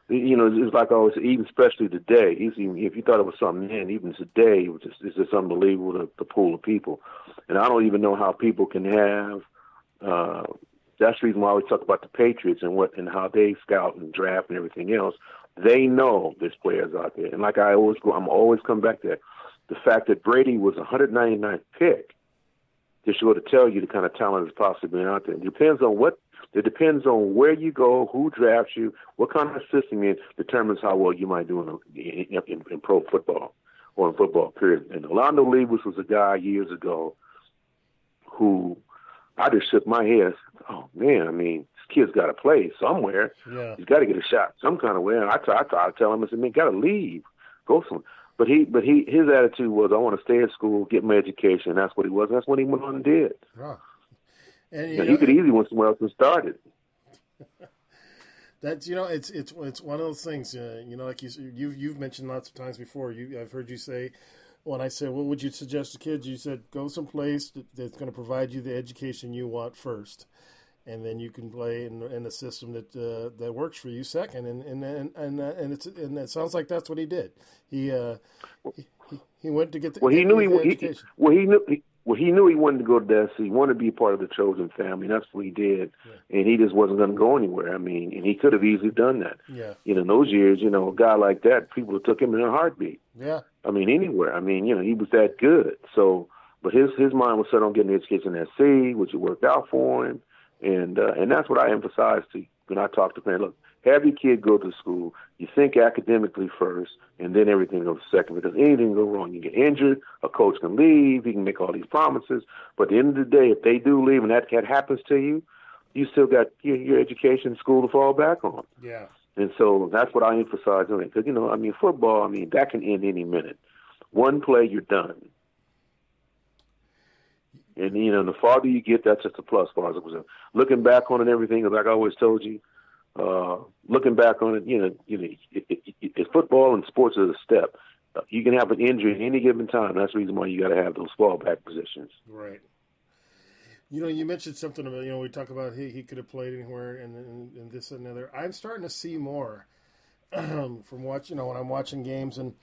you know, it's like I always even especially today, he's even if you thought it was something then, even today, it was just, it's just unbelievable the, the pool of people. And I don't even know how people can have. Uh, that's the reason why we talk about the Patriots and what and how they scout and draft and everything else. They know there's players out there, and like I always go, I'm always come back to that. The fact that Brady was 199th pick just go to tell you the kind of talent that's possibly out there. It depends on what. It depends on where you go, who drafts you, what kind of system in determines how well you might do in, in, in, in pro football or in football. Period. And Orlando Levis was a guy years ago who I just shook my head. Oh man, I mean, this kid's got to play somewhere. Yeah. He's got to get a shot some kind of way. And I I try to tell him, I said, man, got to leave, go somewhere. But he, but he, his attitude was, I want to stay at school, get my education. And that's what he was. That's what he went on and did. Wow. And You know, he could easily went somewhere else and started. That's you know it's it's it's one of those things. Uh, you know, like you you've you've mentioned lots of times before. You I've heard you say when I said, "What would you suggest to kids?" You said, "Go someplace that's going to provide you the education you want first, and then you can play in, in a system that uh, that works for you second. And and and and, uh, and it's and it sounds like that's what he did. He uh, he, he- went to get the Well, he knew he, he well he knew he, well, he knew he wanted to go to SC. He wanted to be a part of the Trojan family. That's what he did, and he just wasn't going to go anywhere. I mean, and he could have easily done that. Yeah. You know, in those years, you know, a guy like that, people took him in a heartbeat. Yeah. I mean, anywhere. I mean, you know, he was that good. So, but his his mind was set on getting an education at SC, which it worked out for him, and uh, and that's what I emphasize to when I talk to parents. Look, have your kid go to school. You think academically first, and then everything goes second. Because anything can go wrong, you get injured, a coach can leave, he can make all these promises, but at the end of the day, if they do leave and that cat happens to you, you still got your, your education, school to fall back on. Yeah. And so that's what I emphasize on it. Because, you know, I mean, football, I mean, that can end any minute. One play, you're done. And, you know, the farther you get, that's just a plus far as I'm concerned. Looking back on it and everything, like I always told you, uh, looking back on it, you know, you know, it, it, it, it, football and sports is a step. You can have an injury at any given time. That's the reason why you got to have those fallback positions. Right. You know, you mentioned something about you know we talk about he he could have played anywhere and, and, and this and another. I'm starting to see more from watching. You know, when I'm watching games and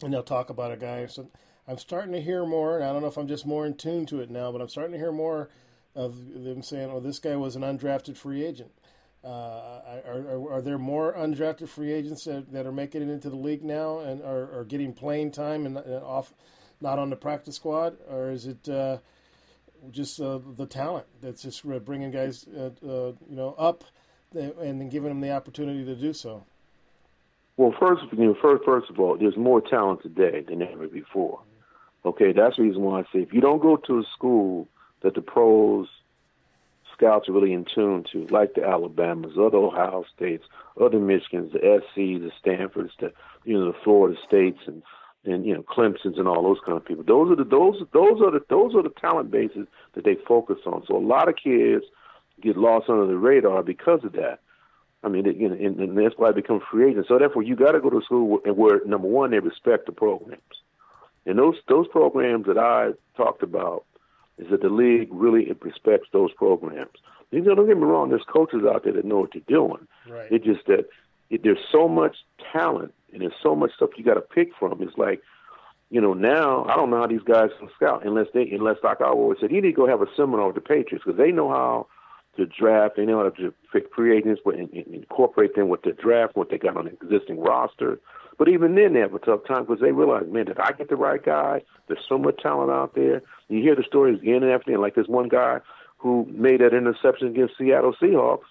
and they'll talk about a guy. So I'm starting to hear more. And I don't know if I'm just more in tune to it now, but I'm starting to hear more of them saying, "Oh, this guy was an undrafted free agent." Uh, are, are, are, there more undrafted free agents that, that, are making it into the league now and are, are getting playing time and, and, off, not on the practice squad, or is it uh, just uh, the talent that's just bringing guys, uh, uh, you know, up and then giving them the opportunity to do so? Well, first, you know, first, first of all, there's more talent today than ever before. Okay, that's the reason why I say if you don't go to a school that the pros scouts are really in tune to, like the Alabamas, other Ohio States, other Michigans, the SCs, the Stanfords, the you know the Florida States, and and you know Clemson's and all those kind of people. Those are the those those are the those are the talent bases that they focus on. So a lot of kids get lost under the radar because of that. I mean, it, you know, and, and that's why they become free agents. So therefore, you got to go to school where, where number one they respect the programs, and those those programs that I talked about is that the league really respects those programs. You know, don't get me wrong. There's coaches out there that know what they're doing. Right. It's just that it, there's so much talent and there's so much stuff you got to pick from. It's like, you know, now I don't know how these guys can scout unless they, unless I always said, you need to go have a seminar with the Patriots because they know how to draft. They know how to pick free agents, but in, in, incorporate them with the draft, what they got on the existing roster. But even then, they have a tough time because they realize, man, did I get the right guy? There's so much talent out there. You hear the stories again and after again. Like this one guy who made that interception against Seattle Seahawks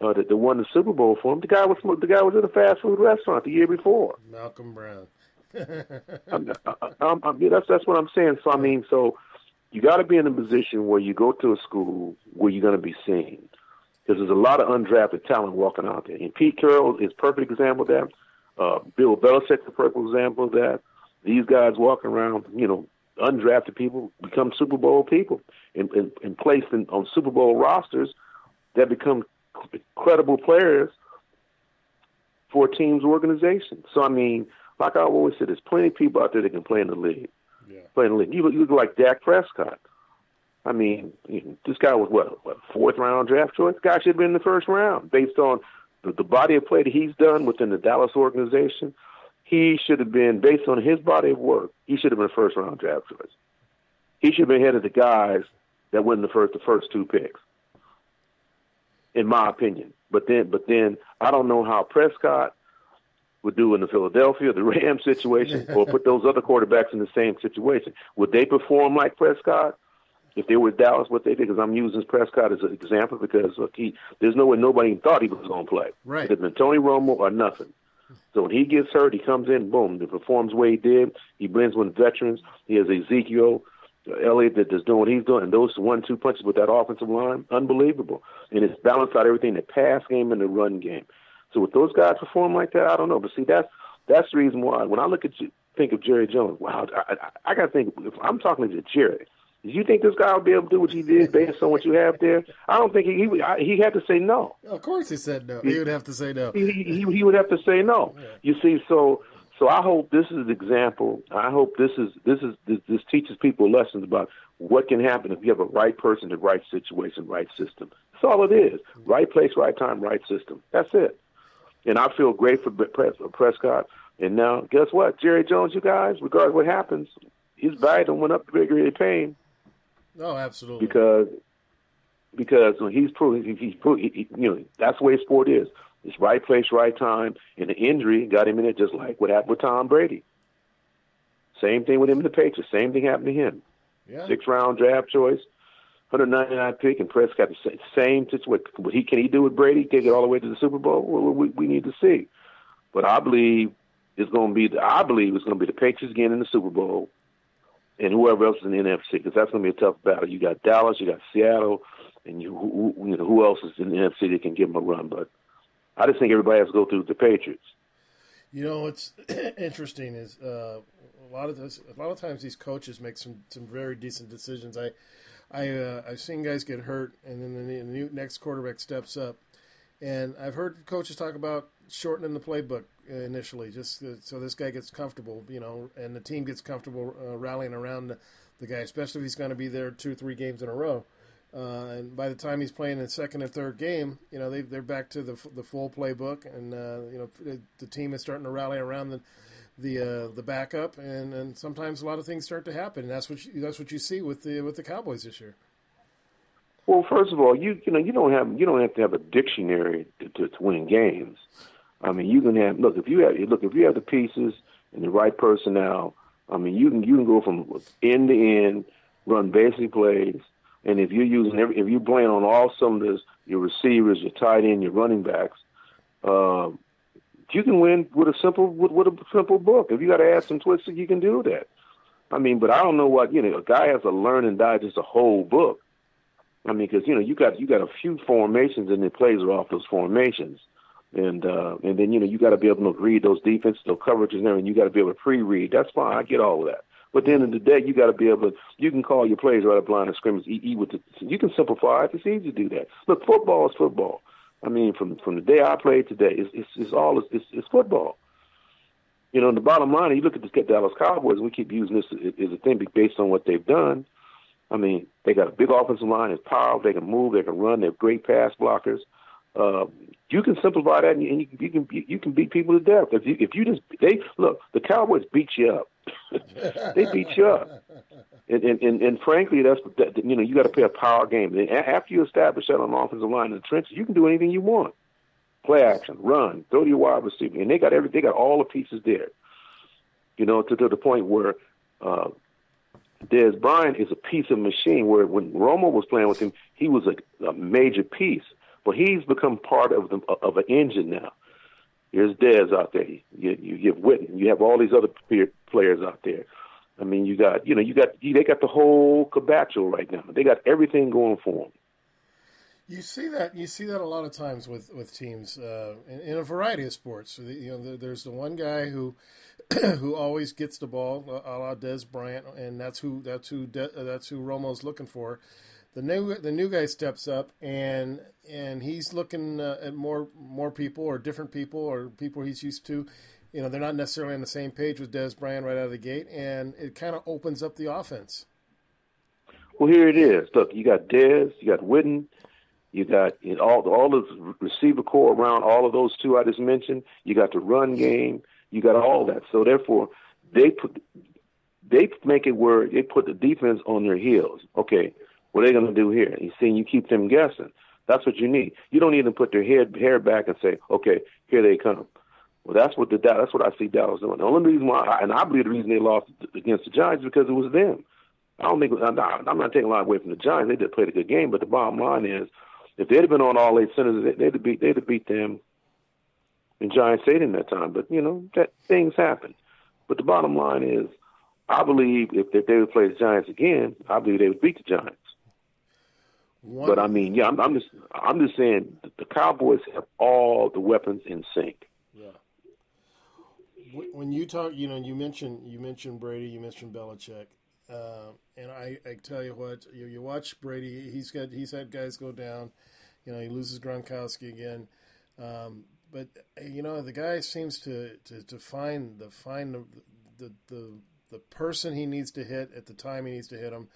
uh, that, that won the Super Bowl for him. The guy was the guy was at a fast food restaurant the year before. Malcolm Brown. I'm, I'm, I'm, yeah, that's that's what I'm saying. So I mean, so you got to be in a position where you go to a school where you're going to be seen, because there's a lot of undrafted talent walking out there. And Pete Carroll is a perfect example of that. Uh, Bill Belichick's a perfect example of that. These guys walking around, you know, undrafted people become Super Bowl people and, and, and placed in, on Super Bowl rosters that become credible players for team's organization. So I mean, like I always said, there's plenty of people out there that can play in the league. Yeah. Play in the league. You, you look like Dak Prescott. I mean, this guy was what, what fourth round draft choice. This guy should have been in the first round based on the, the body of play that he's done within the Dallas organization. He should have been based on his body of work. He should have been a first round draft choice. He should have been ahead of the guys that went in the first the first two picks, in my opinion. But then, but then I don't know how Prescott would do in the Philadelphia, the Rams situation, or put those other quarterbacks in the same situation. Would they perform like Prescott? If they were Dallas, what they did, because I'm using Prescott as an example because look, he, there's no way nobody thought he was going to play. Right. It had been Tony Romo or nothing. So when he gets hurt, he comes in, boom, he performs the way he did. He blends with veterans. He has Ezekiel Elliott that is doing what he's doing, and those one-two punches with that offensive line, unbelievable. And it's balanced out everything, the pass game and the run game. So with those guys perform like that, I don't know. But see, that's that's the reason why when I look at you, think of Jerry Jones, wow, I, I, I got to think. If I'm talking to Jerry, do you think this guy will be able to do what he did based on what you have there? I don't think he he, I, he had to say no. Of course, he said no. He would have to say no. He he, he would have to say no. You see, so so I hope this is an example. I hope this is this is this, this teaches people lessons about what can happen if you have a right person, the right situation, right system. That's all it is. Right place, right time, right system. That's it. And I feel great for Prescott. And now, guess what? Jerry Jones, you guys, regardless of what happens, his value went up the bigger he pain. Oh, absolutely. because because when he's proven he, he's pro- he, he- you know that's the way sport is. It's right place, right time, and the injury got him in it just like what happened with Tom Brady. Same thing with him in the Patriots. Same thing happened to him. Yeah. Six round draft choice, 199 pick, and Prescott the same situation. What he can he do with Brady? Take it all the way to the Super Bowl? Well, we, we need to see. But I believe it's going to be. The, I believe it's going to be the Patriots again in the Super Bowl, and whoever else is in the NFC because that's going to be a tough battle. You got Dallas, you got Seattle, and you who, who- you know who else is in the NFC that can give them a run. But I just think everybody has to go through the Patriots. You know what's interesting is uh, a lot of this. A lot of times these coaches make some, some very decent decisions. I I uh, I've seen guys get hurt, and then the, the new next quarterback steps up, and I've heard coaches talk about shortening the playbook initially, just so this guy gets comfortable, you know, and the team gets comfortable uh, rallying around the, the guy, especially if he's going to be there two, three games in a row. Uh, and by the time he's playing in second and third game, you know they they're back to the the full playbook, and uh, you know the, the team is starting to rally around the the uh, the backup, and, and sometimes a lot of things start to happen. And that's what you, that's what you see with the with the Cowboys this year. Well, first of all, you you know you don't have you don't have to have a dictionary to, to, to win games. I mean, you can have look if you have look if you have the pieces and the right personnel. I mean, you can you can go from end to end, run basic plays, and if you're using every, if you're playing on all cylinders, your receivers, your tight end, your running backs, um, you can win with a simple with, with a simple book. If you got to add some twists, you can do that. I mean, but I don't know what you know. A guy has to learn and digest a whole book. I mean, because you know you got you got a few formations and the plays are off those formations, and uh, and then you know you got to be able to read those defenses, those coverages, and everything. You got to be able to pre-read. That's fine. I get all of that. But at the end of the day, you got to be able to. You can call your plays right up line of scrimmage. E, e with the, you can simplify it. It's easy to do that. Look, football is football. I mean, from from the day I played today, it's it's, it's all it's, it's football. You know, the bottom line, you look at the Dallas Cowboys. We keep using this as a thing based on what they've done. I mean, they got a big offensive line. It's powerful. They can move. They can run. They're great pass blockers. Uh, you can simplify that, and you, and you, you can you can beat people to death. If you if you just they look, the Cowboys beat you up. they beat you up, and and and, and frankly, that's that, you know you got to play a power game. And after you establish that on the offensive line in the trenches, you can do anything you want. Play action, run, throw to your wide receiver, and they got every they got all the pieces there. You know, to, to the point where. Uh, Dez Bryant is a piece of machine. Where when Romo was playing with him, he was a, a major piece, but he's become part of the of an engine now. Here's Dez out there. You, you have Witten. You have all these other peer- players out there. I mean, you got you know you got they got the whole cabacho right now. They got everything going for them. You see that you see that a lot of times with with teams uh, in, in a variety of sports. You know, there, there's the one guy who who always gets the ball, a la Dez Bryant, and that's who that's who De, uh, that's who Romo's looking for. The new the new guy steps up and and he's looking uh, at more more people or different people or people he's used to. You know, they're not necessarily on the same page with Dez Bryant right out of the gate, and it kind of opens up the offense. Well, here it is. Look, you got Dez, you got Witten, you got know, all all the receiver core around all of those two I just mentioned. You got the run game. You got all that. So therefore, they put they make it where they put the defense on their heels. Okay, what are they going to do here? He's saying you keep them guessing. That's what you need. You don't need to put their head hair back and say, okay, here they come. Well, that's what the that's what I see Dallas doing. The only reason why, and I believe the reason they lost against the Giants is because it was them. I don't think I'm not, taking a lot away from the Giants. They did play a good game, but the bottom line is, if they'd have been on all eight centers, they- they'd have beat they'd have beat them in Giant Stadium that time. But you know that things happen. But the bottom line is, I believe if, if they would play the Giants again, I believe they would beat the Giants. One, But I mean, yeah, I'm, I'm just I'm just saying the Cowboys have all the weapons in sync. Yeah. When you talk, you know, you mentioned you mentioned Brady, you mentioned Belichick, uh, and I, I tell you what, you, you watch Brady. He's got he's had guys go down. You know, he loses Gronkowski again, um, but you know the guy seems to, to, to find the find the, the the the person he needs to hit at the time he needs to hit him,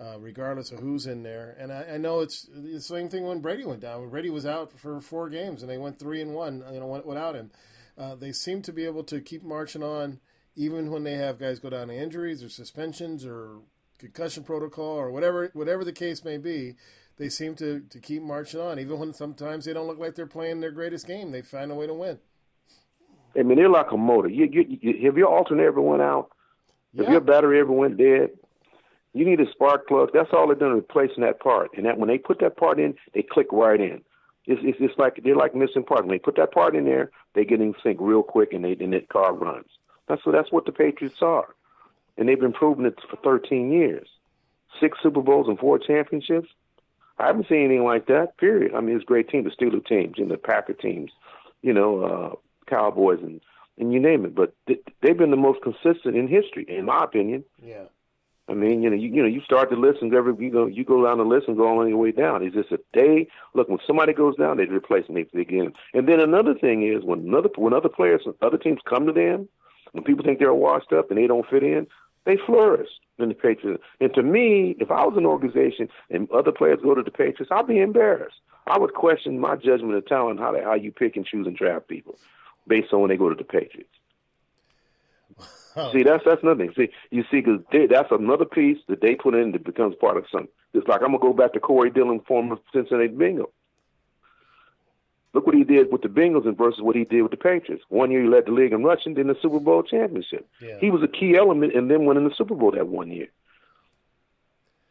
uh, regardless of who's in there. And I, I know it's the same thing when Brady went down. When Brady was out for four games and they went three and one, you know, without him. Uh, they seem to be able to keep marching on, even when they have guys go down to injuries or suspensions or concussion protocol or whatever whatever the case may be, they seem to, to keep marching on. Even when sometimes they don't look like they're playing their greatest game, they find a way to win. I mean, they're like a motor. You, you, you, have your alternator ever went Yeah. If your battery ever went dead, you need a spark plug. That's all they're doing, replacing that part. And that when they put that part in, they click right in. It's, it's, it's like they're like missing parts. When they put that part in there, they get in sync real quick, and they and that car runs. That's what that's what the Patriots are, and they've been proving it for 13 years, six Super Bowls and four championships. I haven't seen anything like that. Period. I mean, it's a great team, the Steelers teams, and the Packer teams, you know, uh, Cowboys, and and you name it. But th- they've been the most consistent in history, in my opinion. Yeah. I mean, you know, you, you know, you start to listen. Every you go, you go down the list and go all the way down. Is this a day. Look, when somebody goes down, they replace them. Begin. And then another thing is when another when other players, other teams come to them, when people think they're washed up and they don't fit in, they flourish in the Patriots. And to me, if I was an organization and other players go to the Patriots, I'd be embarrassed. I would question my judgment of talent, how how you pick and choose and draft people based on when they go to the Patriots. See, that's that's nothing. See, you see, because that's another piece that they put in that becomes part of something. It's like I'm gonna go back to Corey Dillon, former Cincinnati Bengals. Look what he did with the Bengals and versus what he did with the Patriots. One year he led the league in rushing, then the Super Bowl championship. Yeah. He was a key element in them winning the Super Bowl that one year.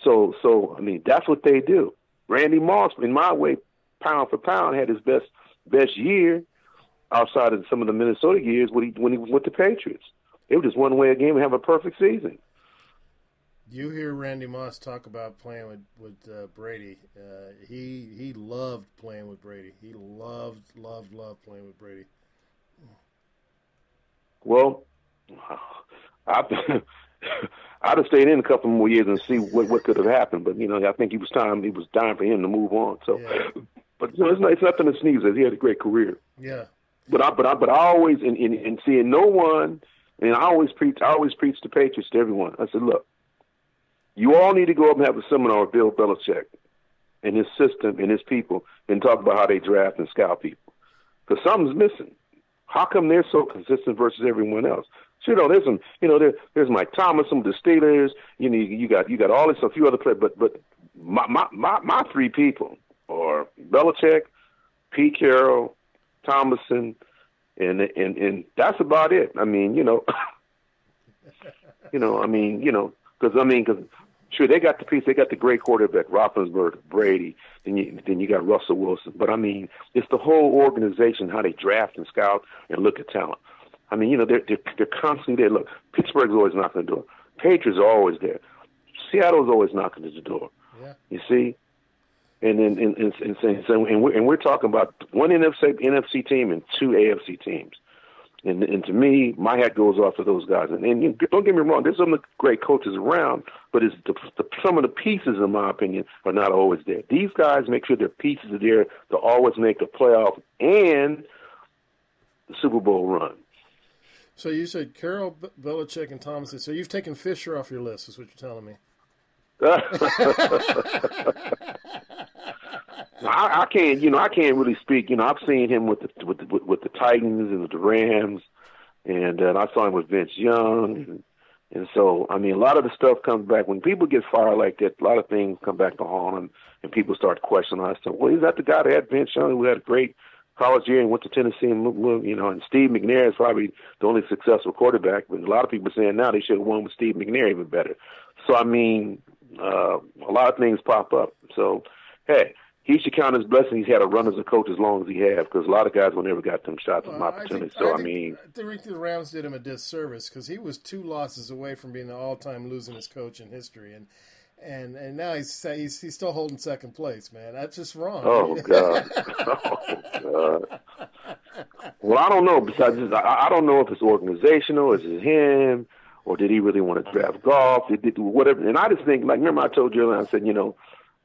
So, so I mean, that's what they do. Randy Moss, in my way, pound for pound, had his best best year outside of some of the Minnesota years when he when he was with the Patriots. It was just one way a game and have a perfect season. You hear Randy Moss talk about playing with with uh, Brady. Uh, he he loved playing with Brady. He loved loved loved playing with Brady. Well, I I'd have stayed in a couple more years and see what what could have happened. But you know, I think he was time. It was time for him to move on. So, Yeah. but you know, it's, not, it's nothing to sneeze at. He had a great career. Yeah. But I, but I, but I always, in, in, in seeing no one, and I always preach, I always preach the Patriots to everyone. I said, look, you all need to go up and have a seminar with Bill Belichick and his system and his people and talk about how they draft and scout people. Because something's missing. How come they're so consistent versus everyone else? So, you know, there's some, you know, there, there's Mike Thomas, some of the Steelers. You know, you got you got all this, a few other players, but but my my my, my three people are Belichick, Pete Carroll, Thomason, and and and that's about it. I mean, you know, you know, I mean, you know, because I mean, because sure they got the piece, they got the great quarterback, Roethlisberger, Brady, then you then you got Russell Wilson. But I mean, it's the whole organization, how they draft and scout and look at talent. I mean, you know, they're they're, they're constantly there. Look, Pittsburgh's always knocking the door. Patriots are always there. Seattle's always knocking at the door. Yeah. You see, and then and, and, and, and, so, and, we're, and we're talking about one NFC NFC team and two AFC teams. And, and to me, my hat goes off to those guys. And, and you, don't get me wrong, there's some great coaches around, but it's the, the, some of the pieces, in my opinion, are not always there. These guys make sure their pieces are there to always make the playoff and the Super Bowl run. So you said Carroll Belichick, and Thomas. So you've taken Fisher off your list, is what you're telling me. I, I can't, you know, I can't really speak. You know, I've seen him with the with the, with, the Titans and the Rams, and uh, I saw him with Vince Young, and, and so I mean, a lot of the stuff comes back when people get fired like that. A lot of things come back to haunt them, and people start questioning us. So, well, is that the guy that had Vince Young who had a great college year and went to Tennessee and you know, and Steve McNair is probably the only successful quarterback. But a lot of people are saying now they should have won with Steve McNair even better. So I mean, uh, a lot of things pop up. So hey, he should count his blessing. He's had a run as a coach as long as he had, because a lot of guys will never got them shots and Well, opportunities. I think, so I, think, mean, I think the Rams did him a disservice because he was two losses away from being the all-time losingest coach in history, and and and now he's he's he's still holding second place, man. That's just wrong. oh god, oh god. Well, I don't know. Besides, I, I don't know if it's organizational, is it him, or did he really want to draft Goff? Did, did whatever? And I just think, like, remember I told you I said, you know,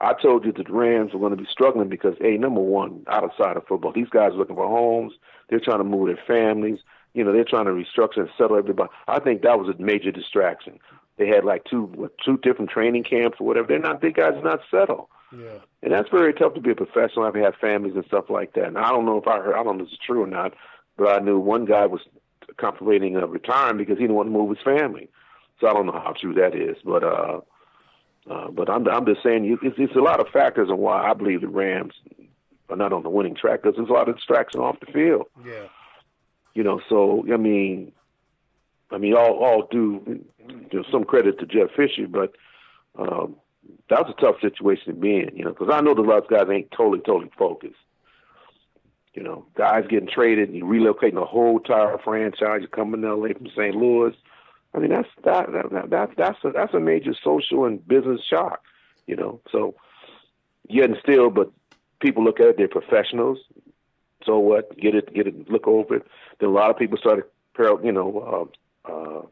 I told you that the Rams were going to be struggling because, a number one, outside of football, these guys are looking for homes. They're trying to move their families. You know, they're trying to restructure and settle everybody. I think that was a major distraction. They had like two what, two different training camps or whatever. They're not. These guys are not settled. Yeah. And that's very tough to be a professional, have you have families and stuff like that. And I don't know if I heard, I don't know if it's true or not, but I knew one guy was contemplating uh, retiring because he didn't want to move his family. So I don't know how true that is, but uh, Uh, but I'm I'm just saying you, it's, it's a lot of factors on why I believe the Rams are not on the winning track because there's a lot of distraction off the field. Yeah. You know, so I mean, I mean, all all due you know, some credit to Jeff Fisher, but um, that was a tough situation to be in. You know, because I know the lot of guys ain't totally totally focused. You know, guys getting traded, you relocating the whole entire franchise, you're coming to LA from St. Louis. I mean, that's that, that, that that's a that's a major social and business shock. You know, so yet and still, but people look at it, they're professionals. So what? Get it, get it, look over it. Then a lot of people started, you know, uh, uh,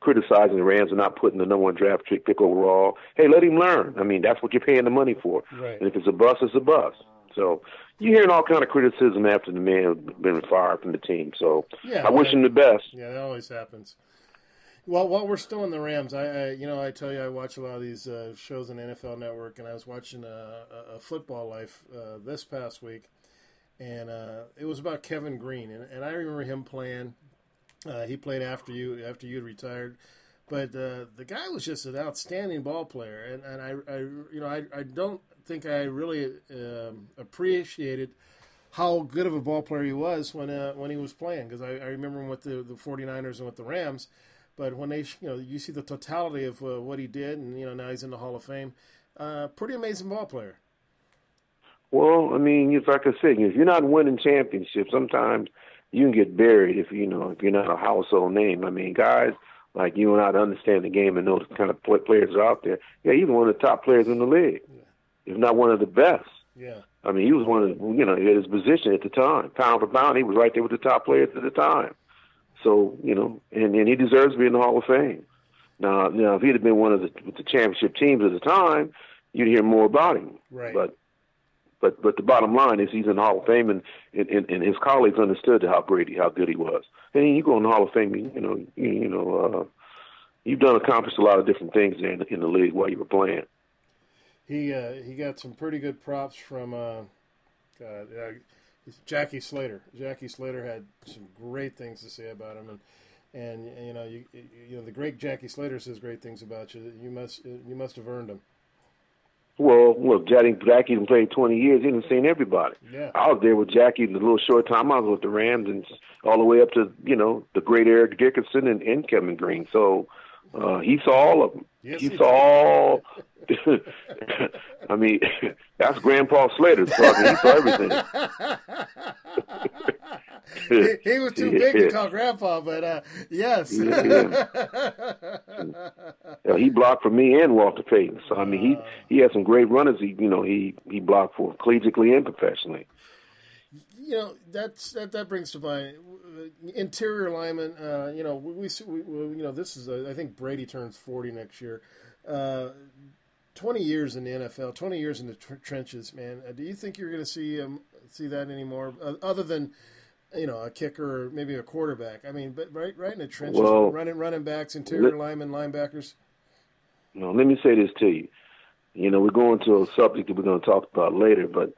criticizing the Rams and not putting the number one draft pick, pick overall. Hey, let him learn. I mean, that's what you're paying the money for. Right. And if it's a bust, it's a bust. So you're hearing all kind of criticism after the man has been fired from the team. So Yeah, I wish that- him the best. Yeah, that always happens. Well, while we're still in the Rams, I, I you know I tell you I watch a lot of these uh, shows on NFL Network, and I was watching a, a, Football Life uh, this past week, and uh, it was about Kevin Greene, and, and I remember him playing. Uh, he played after you after you retired, but uh, the guy was just an outstanding ball player, and, and I, I you know I, I don't think I really um, appreciated how good of a ball player he was when uh, when he was playing because I, I remember him with the, the 49ers and with the Rams. But when they, you know, you see the totality of uh, what he did, and you know now he's in the Hall of Fame. Uh, pretty amazing ball player. Well, I mean, if like I said, if you're not winning championships, sometimes you can get buried if you know if you're not a household name. I mean, guys like you and I that understand the game and know the kind of play- players are out there. Yeah, he's one of the top players in the league, if not one of the best. Yeah. I mean, he was one of the, you know at his position at the time, pound for pound, he was right there with the top players at the time. So you know, and, and he deserves to be in the Hall of Fame. Now, now, if he'd have been one of the, with the championship teams at the time, you'd hear more about him. Right. But but but the bottom line is he's in the Hall of Fame, and and, and, his colleagues understood how great he, how good he was. And you go in the Hall of Fame, you, know, you, you know, uh, you've done accomplished a lot of different things there in the, in the league while you were playing. He uh, he got some pretty good props from uh, God, uh, Jackie Slater. Jackie Slater had some great things to say about him, and and you know you you know the great Jackie Slater says great things about you. You must you must have earned them. Well, well, Jackie Jackie been played 20 years. He done seen everybody. Yeah. I was there with Jackie in the little short time I was with the Rams, and all the way up to you know the great Eric Dickerson and, and Kevin Greene. So uh, he saw all of them. Yes, he he saw all. I mean, that's Grandpa Slater talking. He saw everything. he, he was too big to call Grandpa, but uh, yes. Yeah, Yeah, he blocked for me and Walter Payton. So I mean, he he had some great runners. He you know he he blocked for collegiately and professionally. You know that's that that brings to mind uh, interior lineman. Uh, you know we, we, we you know this is uh, I think Brady turns forty next year. Uh, Twenty years in the NFL, twenty years in the tr- trenches, man. Uh, do you think you're going to see um, see that anymore? Uh, other than you know a kicker or maybe a quarterback. I mean, but right right in the trenches, Well, running running backs, interior let- linemen, linebackers. No, let me say this to you. You know, we're going to a subject that we're going to talk about later, but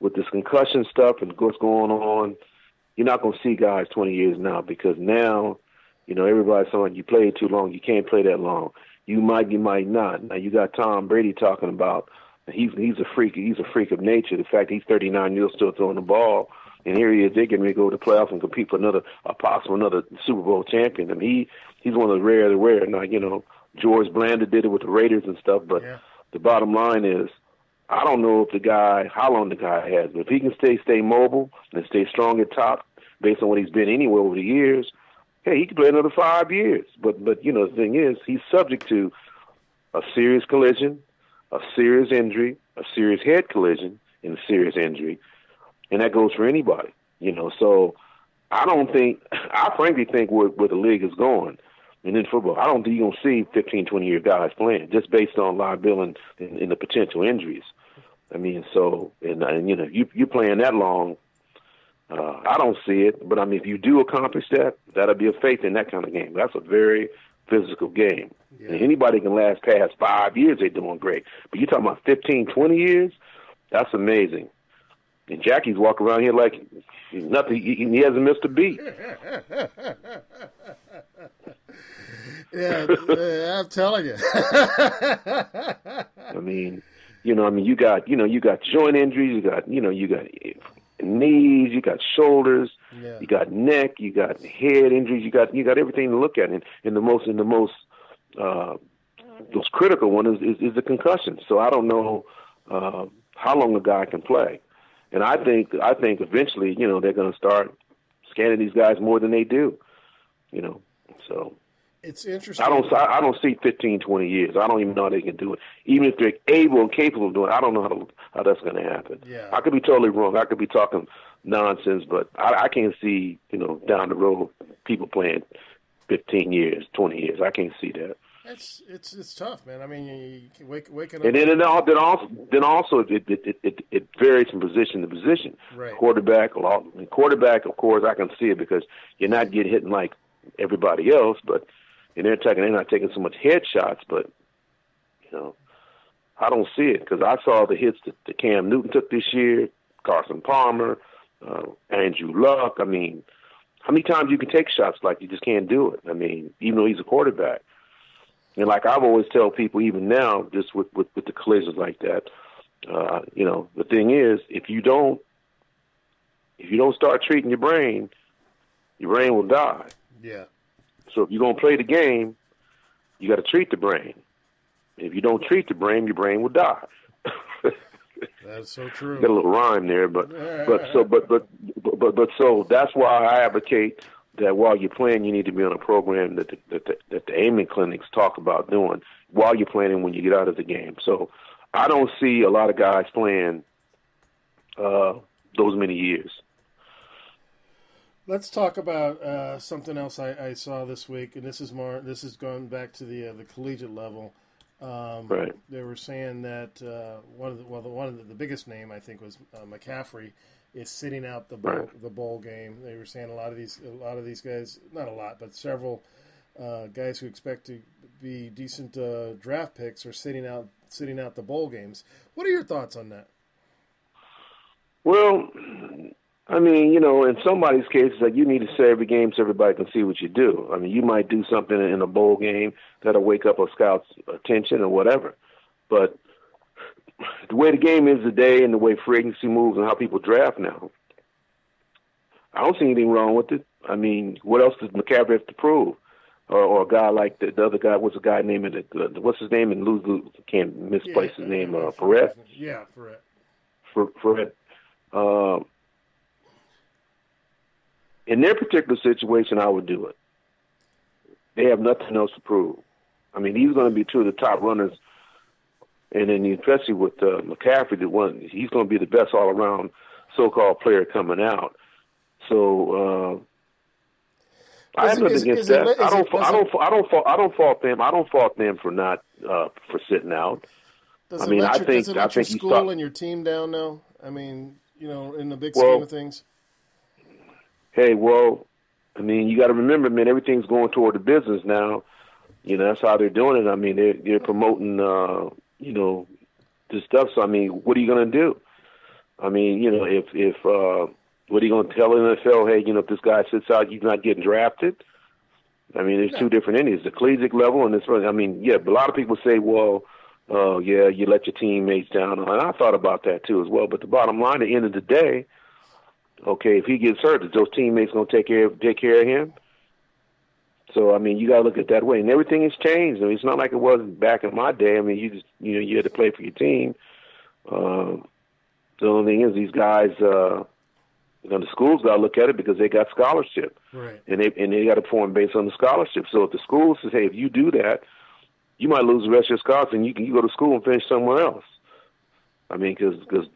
with this concussion stuff and what's going on, you're not going to see guys 20 years now because now, you know, everybody's saying you played too long, you can't play that long. You might, you might not. Now you got Tom Brady talking about he's he's a freak. He's a freak of nature. The fact he's 39 years still throwing the ball, and here he is. They're getting ready to go to the playoffs and compete for another, a possible another Super Bowl champion. I mean, he he's one of the rare, the rare. Now you know George Blanda did it with the Raiders and stuff, but the bottom line is, I don't know if the guy, how long the guy has, but if he can stay stay mobile and stay strong at top, based on what he's been anywhere over the years, hey, he could play another five years. But but you know the thing is, he's subject to a serious collision, a serious injury, a serious head collision, and a serious injury, and that goes for anybody. You know, so I don't think, I frankly think where, where the league is going. And in football, I don't think you're going to see 15, 20 year guys playing just based on liability and, and, and the potential injuries. I mean, so, and, and you know, you, you're playing that long, uh, I don't see it. But I mean, if you do accomplish that, that'll be a faith in that kind of game. That's a very physical game. And anybody can last past five years, they're doing great. But you're talking about 15, 20 years, that's amazing. And Jackie's walking around here like nothing. He, he hasn't missed a beat. yeah, I'm telling you. I mean, you know, I mean, you got you know, you got joint injuries, you got you know, you got knees, you got shoulders, Yeah. you got neck, you got head injuries, you got you got everything to look at. And, and the most and the most uh, most critical one is, is is the concussion. So I don't know uh, how long a guy can play. And I think I think eventually, you know, they're going to start scanning these guys more than they do. You know, so It's interesting. I don't I don't see 15, 20 years. I don't even know how they can do it. Even if they're able and capable of doing it, I don't know how to, how that's going to happen. Yeah. I could be totally wrong. I could be talking nonsense, but I, I can't see you know down the road people playing 15 years, 20 years. I can't see that. It's it's it's tough, man. I mean, you, wake waking up. And then it all, then also then also it it, it it it varies from position to position. Right. Quarterback, quarterback, of course, I can see it because you're not getting hit like everybody else, but and they're taking they're not taking so much headshots, but you know, I don't see it because I saw the hits that, that Cam Newton took this year, Carson Palmer, uh, Andrew Luck. I mean, how many times you can take shots like you just can't do it? I mean, even though he's a quarterback. And like I've always tell people, even now, just with with, with the collisions like that, uh, you know, the thing is, if you don't, if you don't start treating your brain, your brain will die. Yeah. So if you're gonna play the game, you got to treat the brain. If you don't treat the brain, your brain will die. That's so true. Got a little rhyme there, but but so but but but but, but so that's why I advocate that while you're playing, you need to be on a program that the, that the, that the Amen Clinics talk about doing while you're playing and when you get out of the game. So I don't see a lot of guys playing uh, those many years. Let's talk about uh, something else I, I saw this week, and this is more. This is going back to the uh, the collegiate level. Um, Right. They were saying that uh, one of the well, the one of the, the biggest name I think was uh, McCaffrey is sitting out the bowl, Right. the bowl game. They were saying a lot of these a lot of these guys, not a lot, but several uh, guys who expect to be decent uh, draft picks are sitting out sitting out the bowl games. What are your thoughts on that? Well, I mean, you know, in somebody's case, it's like you need to say every game so everybody can see what you do. I mean, you might do something in a bowl game that'll wake up a scout's attention or whatever. But the way the game is today and the way free agency moves and how people draft now, I don't see anything wrong with it. I mean, what else does McCaffrey have to prove? Or, or a guy like the, the other guy, what's the guy name? It, uh, what's his name? And lose, lose, can't misplace his name. Uh, Perez. Yeah, it. for for. Um, in their particular situation, I would do it. They have nothing else to prove. I mean, he's going to be two of the top runners, and then especially with uh, McCaffrey, the one he's going to be the best all-around so-called player coming out. So uh, I have nothing against is it- that. I don't. it- I don't. it- fa- I don't. fa- I don't fault them. I don't fault them for not uh, for sitting out. Does I mean, let I your, think I your think you school start. and your team down now? I mean, you know, in the big Well- scheme of things. hey, well, I mean, you got to remember, man, everything's going toward the business now. You know, that's how they're doing it. I mean, they're they're promoting, uh, you know, this stuff. So I mean, what are you going to do? I mean, you know, if if uh, what are you going to tell the NFL? Hey, you know, if this guy sits out, he's not getting drafted. I mean, there's two different entities: the collegiate level and this. I mean, yeah, but a lot of people say, well, uh, yeah, you let your teammates down, and I thought about that too as well. But the bottom line, at the end of the day, okay, if he gets hurt, is those teammates going to take care of, take care of him? So I mean, you got to look at it that way, and everything has changed. I mean, it's not like it was back in my day. I mean, you just you know you had to play for your team. Um, the only thing is, these guys, uh, you know, the schools got to look at it because they got scholarship, Right. and they and they got to perform based on the scholarship. So if the school says, hey, if you do that, you might lose the rest of your scholarship, and you can you go to school and finish somewhere else. I mean, because because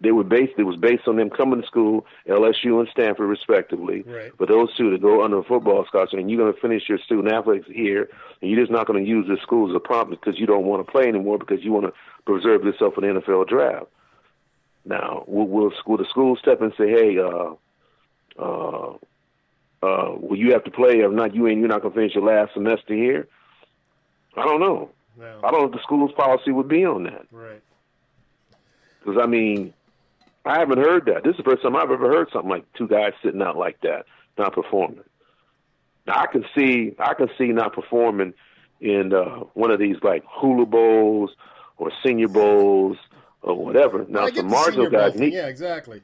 they were based it was based on them coming to school, LSU and Stanford respectively. Right. For those two to go under a football scholarship, and you're going to finish your student athletics here, and you're just not going to use this school as a prompt because you don't want to play anymore because you want to preserve yourself for the NFL draft. Now, will, will school the school step and say, "Hey, uh, uh, uh, will you have to play? If not, you ain't you're not going to finish your last semester here." I don't know. No. I don't know what the school's policy would be on that. Right. Because I mean, I haven't heard that. This is the first time I've ever heard something like two guys sitting out like that, not performing. Now I can see, I can see not performing in uh, one of these like Hula Bowls or Senior Bowls or whatever. Now I some marginal guys need. Yeah, exactly.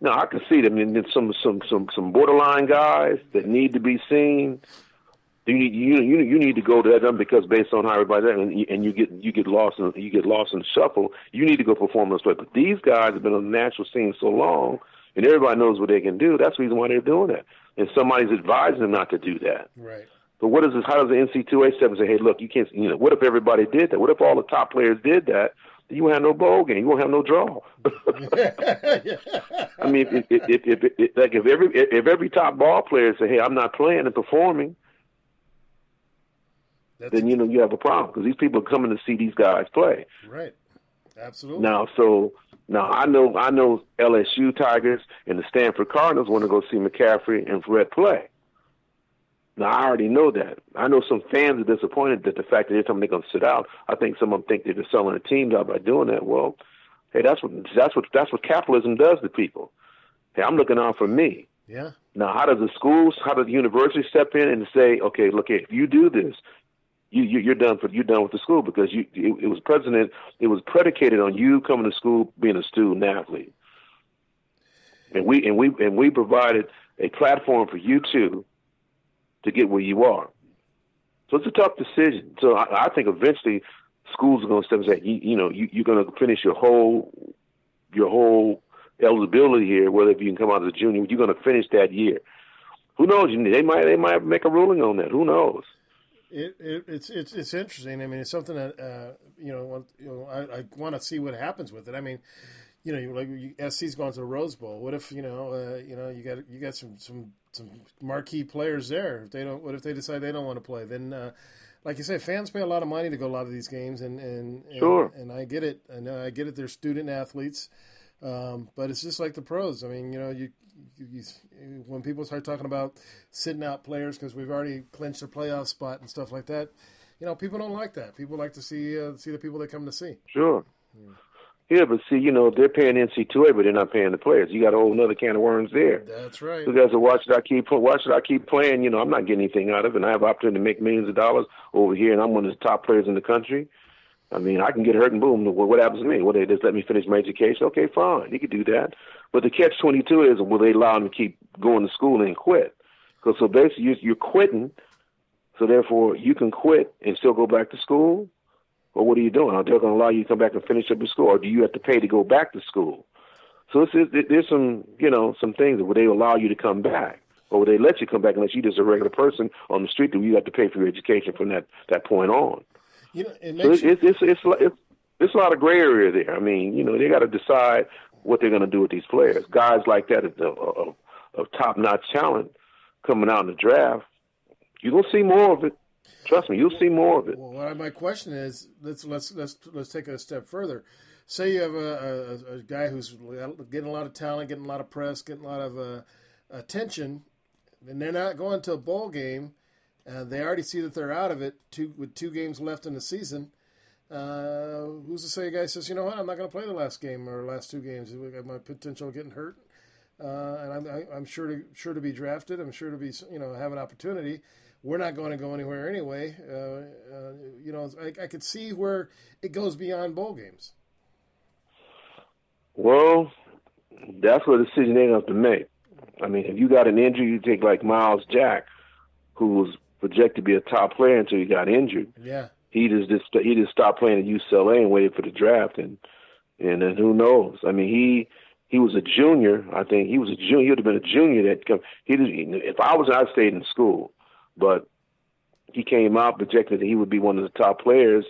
No, I can see them. And some some some some borderline guys that need to be seen. You need you you you need to go to them because based on how everybody and you, and you get you get lost in you get lost in the shuffle. You need to go perform those plays. But these guys have been on the national scene so long, and everybody knows what they can do. That's the reason why they're doing that. And somebody's advising them not to do that. Right. But what is this? How does the NC2A seven say, "Hey, look, you can't." You know, what if everybody did that? What if all the top players did that? You won't have no bowl game. You won't have no draw. I mean, if, if, if, if, if, like if every if every top ball player say, "Hey, I'm not playing and performing," then you know you have a problem because these people are coming to see these guys play. Right. Absolutely. Now, so now I know I know LSU Tigers and the Stanford Cardinals want to go see McCaffrey and Fred play. Now I already know that. I know some fans are disappointed that the fact that they're telling them they're going to sit out. I think some of them think they're just selling the teams out by doing that. Well, hey, that's what that's what that's what capitalism does to people. Hey, I'm looking out for me. Yeah. Now, how does the schools, how does the university step in and say, okay, look, if you do this, you, you you're done for you're done with the school because you it, it was president it was predicated on you coming to school being a student athlete, and we and we and we provided a platform for you two to get where you are. So it's a tough decision. So I, I think eventually schools are going to step and say, you, you know, you, you're going to finish your whole your whole eligibility here, whether if you can come out as a junior, you're going to finish that year. Who knows? They might they might make a ruling on that. Who knows? It, it, it's it's it's interesting. I mean, it's something that uh, you know. want- You know, I, I want to see what happens with it. I mean, you know, you- like you, SC's gone to the Rose Bowl. What if you know, uh, you know, you got you got some some some marquee players there. If they don't, what if they decide they don't want to play? Then, uh, like you say, fans pay a lot of money to go to a lot of these games, and and and, Sure. and I get it. I know I get it. They're student athletes. Um, but it's just like the pros. I mean, you know, you, you, you when people start talking about sitting out players because we've already clinched a playoff spot and stuff like that, you know, people don't like that. People like to see uh, see the people they come to see. Sure. Yeah, but see, you know, they're paying NC2A, but they're not paying the players. You got a whole another can of worms there. That's right. So guys, are why should I keep why should I keep playing? You know, I'm not getting anything out of it, and I have opportunity to make millions of dollars over here, and I'm one of the top players in the country. I mean, I can get hurt and boom. What happens to me? Well, they just let me finish my education. Okay, fine, you can do that. But the catch twenty two is will they allow them to keep going to school and quit? Because so basically you, you're quitting, so therefore you can quit and still go back to school. Or what are you doing? Are they going to allow you to come back and finish up your school, or do you have to pay to go back to school? So it's, it, there's some, you know, some things that they allow you to come back, or would they let you come back unless you're just a regular person on the street that you have to pay for your education from that that point on. You know, it So it's it's it's it's, it's, it's a lot of gray area there. I mean, you know, they got to decide what they're going to do with these players. Guys like that of, of, of top notch talent coming out in the draft, you're gonna see more of it. Trust me, you'll see more of it. Well, what I- my question is, let's let's let's let's take it a step further. Say you have a, a, a guy who's getting a lot of talent, getting a lot of press, getting a lot of uh, attention, and they're not going to a bowl game. And they already see that they're out of it. Two with two games left in the season. Uh, who's to say a guy says, you know what, I'm not going to play the last game or last two games. We got my potential getting hurt, uh, and I'm, I, I'm sure to sure to be drafted. I'm sure to be you know have an opportunity. We're not going to go anywhere anyway. Uh, uh, you know, I, I could see where it goes beyond bowl games. Well, that's what decision they have to make. I mean, if you got an injury, you take like Myles Jack, who was projected to be a top player until he got injured. Yeah. He just, just he just stopped playing at UCLA and waited for the draft, and and then who knows? I mean, he he was a junior. I think he was a junior. He would have been a junior that come. He did, if I was, I stayed in school, but he came out projected that he would be one of the top players,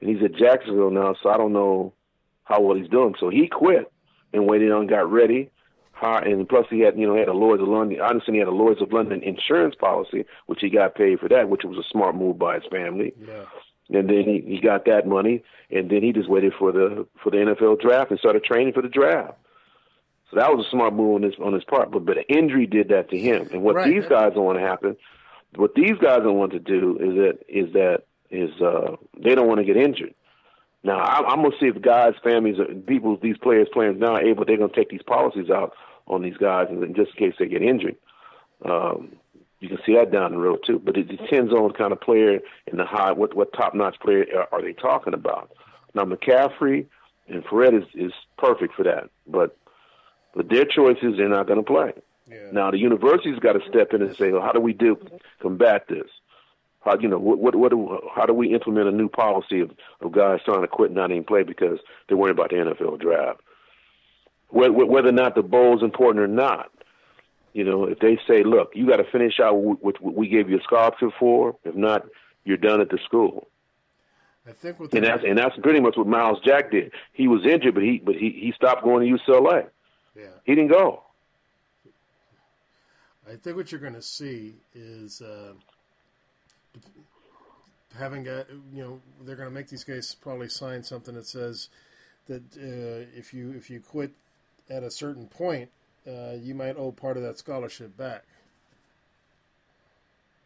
and he's at Jacksonville now. So I don't know how well he's doing. So he quit and waited on, got ready. And plus, he had, you know, he had a Lloyd's of London. Understand he had a Lloyd's of London insurance policy, which he got paid for that, which was a smart move by his family. Yeah. And then he, he got that money, and then he just waited for the for the NFL draft and started training for the draft. So that was a smart move on his on his part. But but an injury did that to him. And what Right. these guys don't want to happen, what these guys don't want to do is that is that is uh they don't want to get injured. Now I, I'm gonna see if guys, families, uh, people, these players playing now are able. They're gonna take these policies out on these guys, and just in case they get injured. Um, you can see that down the road too. But it depends on the kind of player and the high, what what top notch player are, are they talking about? Now McCaffrey and Fred is is perfect for that, but but their choices they're not going to play. Now the university's got to step in and say, well, how do we do combat this? How you know what what what do, how do we implement a new policy of, of guys trying to quit and not even play because they're worried about the NFL draft? Whether, whether or not the bowl is important or not, you know, if they say, look, you got to finish out what what we gave you a scholarship for. If not, you're done at the school. I think with And that's and that's pretty much what Myles Jack did. He was injured, but he but he he stopped going to UCLA. Yeah. He didn't go. I think what you're going to see is uh, having got you know they're going to make these guys probably sign something that says that uh, if you if you quit at a certain point, uh, you might owe part of that scholarship back.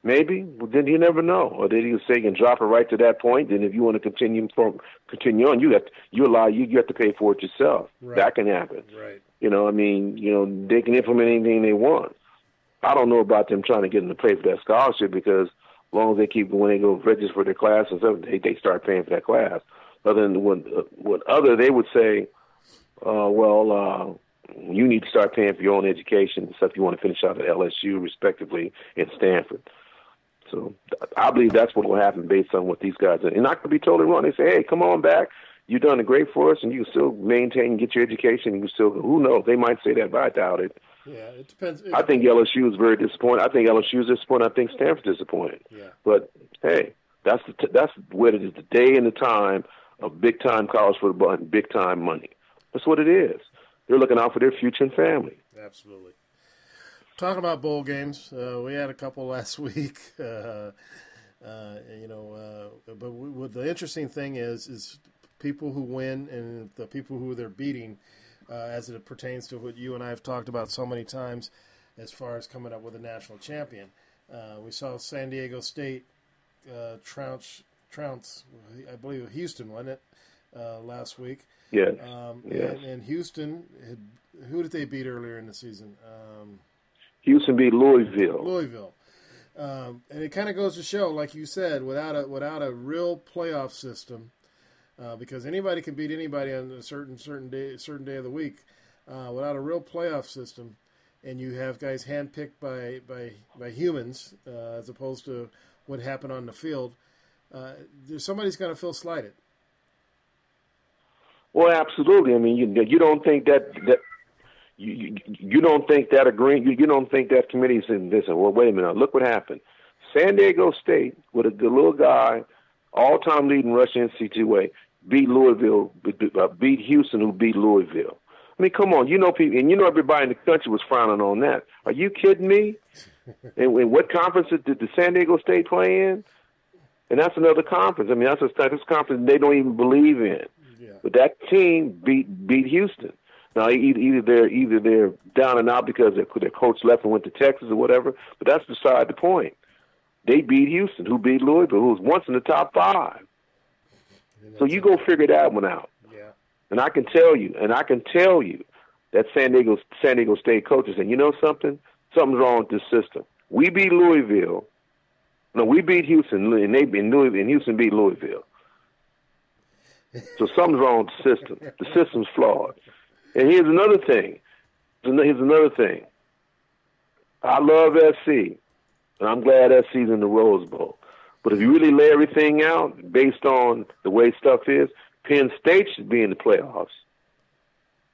Maybe. Well, then you never know. Or did he say you can drop it right to that point? Then if you want to continue from continue on, you have to, you allow you you have to pay for it yourself. Right. That can happen. Right. You know, I mean, you know, they can implement anything they want. I don't know about them trying to get them to pay for that scholarship because long as they keep when they go register for their class and stuff, they they start paying for that class. Other than when when other they would say, uh, well, uh, you need to start paying for your own education and stuff. You want to finish out at LSU, respectively, and Stanford. So I believe that's what will happen based on what these guys are. And I could be totally wrong. They say, hey, come on back. You've done great for us, and you can still maintain and get your education. And you still, who knows? They might say that, but I doubt it. Yeah, it depends. I think LSU is very disappointed. I think LSU is disappointed. I think Stanford's disappointed. Yeah. But hey, that's the t- that's what it is. The day and the time of big time college football and big time money. That's what it is. They're looking out for their future and family. Absolutely. Talking about bowl games, uh, we had a couple last week. Uh, uh, you know, uh, but we, the interesting thing is, is people who win and the people who they're beating, uh, as it pertains to what you and I have talked about so many times, as far as coming up with a national champion. Uh, we saw San Diego State uh, trounce, trounce, I believe Houston, wasn't it, uh, last week? Yes. Um, Yes. And, and Houston, had, who did they beat earlier in the season? Um, Houston beat Louisville. Louisville. Um, and it kind of goes to show, like you said, without a without a real playoff system, uh, because anybody can beat anybody on a certain certain day certain day of the week, uh, without a real playoff system, and you have guys handpicked by by by humans uh, as opposed to what happened on the field. Uh, there's somebody's going to feel slighted. Well, absolutely. I mean, you you don't think that that you you, you don't think that agree you, you don't think that committee said listen. Well, wait a minute. Look what happened. San Diego State with a good little guy, all time leading rushing beat Louisville, beat, Louisville uh, beat Houston, who beat Louisville. I mean, come on. You know people, and you know everybody in the country was frowning on that. Are you kidding me? and, and what conference did the San Diego State play in? And that's another conference. I mean, that's a that's a conference they don't even believe in. But that team beat beat Houston. Now either, either they're either they're down and out because their, their coach left and went to Texas or whatever. But that's beside the point. They beat Houston, who beat Louisville, who was once in the top five. So you go figure that one out. Yeah. And I can tell you, and I can tell you that San Diego San Diego State coaches and you know something? Something's wrong with this system. We beat Louisville. No, we beat Houston, and they and Louisville, and Houston beat Louisville. So something's wrong with the system. The system's flawed. And here's another thing. Here's another thing. I love SC, and I'm glad SC's in the Rose Bowl. But if you really lay everything out based on the way stuff is, Penn State should be in the playoffs.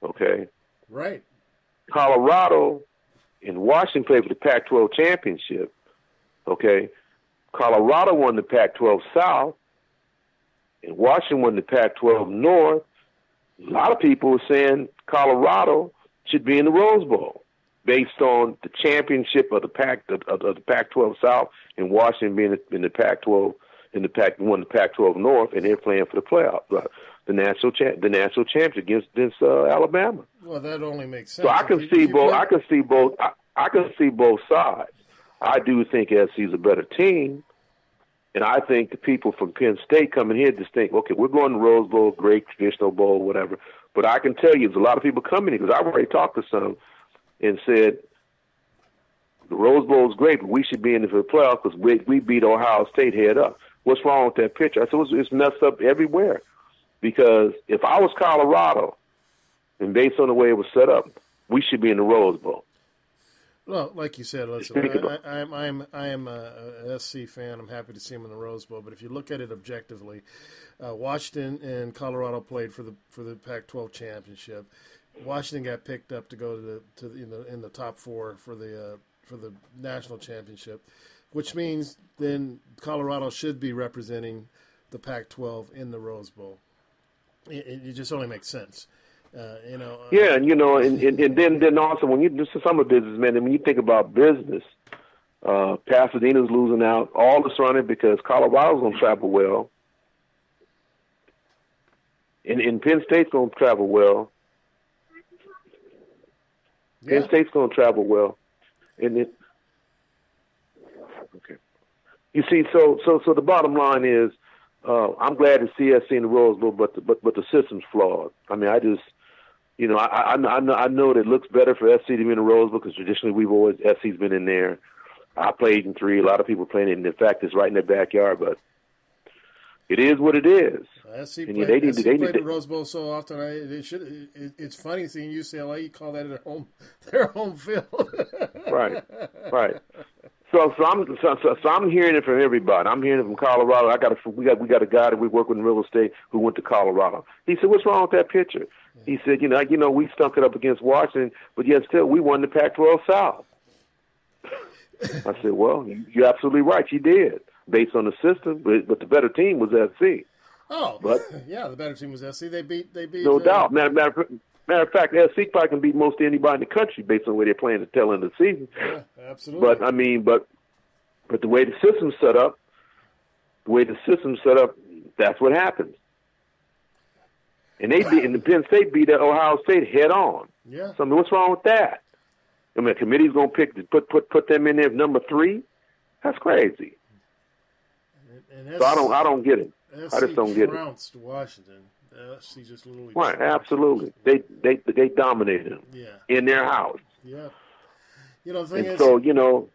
Okay. Right. Colorado and Washington played for the Pac-12 championship. Okay. Colorado won the Pac-12 South, and Washington won the Pac-12 North. A lot of people were saying Colorado should be in the Rose Bowl based on the championship of the Pac of, of the Pac-12 South and Washington being in the Pac-12 in the Pac won the Pac-12 North, and they're playing for the playoff, uh, the national cha- the national championship against, against uh, Alabama. Well, that only makes sense. So I can you- see both. play- I can see both. I, I can see both sides. I do think SC's a better team, and I think the people from Penn State coming here just think, okay, we're going to Rose Bowl, great traditional bowl, whatever. But I can tell you, there's a lot of people coming here because I've already talked to some and said the Rose Bowl is great, but we should be in the playoffs because we we beat Ohio State head up. What's wrong with that picture? I said it's, it's messed up everywhere. because if I was Colorado, and based on the way it was set up, we should be in the Rose Bowl. Well, like you said, listen, I, I, I'm I'm I am a, a SC fan. I'm happy to see him in the Rose Bowl. But if you look at it objectively, uh, Washington and Colorado played for the for the Pac-12 championship. Washington got picked up to go to the to the, in the in the top four for the uh, for the national championship, which means then Colorado should be representing the Pac-12 in the Rose Bowl. It, it just only makes sense, uh, you know. uh, Yeah, and you know, and, and, and then then also when you of businessmen, and when you think about business, uh, Pasadena's losing out, all the surrounding because Colorado's gonna travel well. And, and Penn State's gonna travel well. Penn State's gonna travel well. And it Okay. You see, so so so the bottom line is uh, I'm glad to see SC in the Rose Bowl, but the, but but the system's flawed. I mean, I just you know, I, I, I know I know that it looks better for SC to be in the Rose Bowl because traditionally we've always SC's been in there. I played in three. A lot of people playing it. In fact, it's right in their backyard, but it is what it is. SC And played, yeah, they need SC they played need the Rose Bowl so often. I it should. It, it's funny seeing UCLA You call that their home their home field. right, right. So, so I'm so, so, so I'm hearing it from everybody. I'm hearing it from Colorado. I got a we got we got a guy that we work with in real estate who went to Colorado. He said, "What's wrong with that picture?" He said, "You know, you know, we stunk it up against Washington, but yet still we won the Pac-12 South." I said, "Well, you're absolutely right. You did, based on the system, but, but the better team was SC, oh, But- yeah, the better team was SC. They beat they beat no uh, doubt. Matter, matter, matter of fact, SC probably can beat most anybody in the country based on way they're playing the tail end of the season." Yeah, absolutely. But I mean, but but the way the system's set up, the way the system's set up, that's what happens. And they beat, and the Penn State beat Ohio State head on. Yeah. So I mean, what's wrong with that? I mean, the committee's gonna pick put put put them in there number three. That's crazy. So I don't I don't get it. I just don't get it. Washington. Uh, SC just literally Right, absolutely. They they they dominated them Yeah. in their house. Yeah. You know the thing And is, so you know,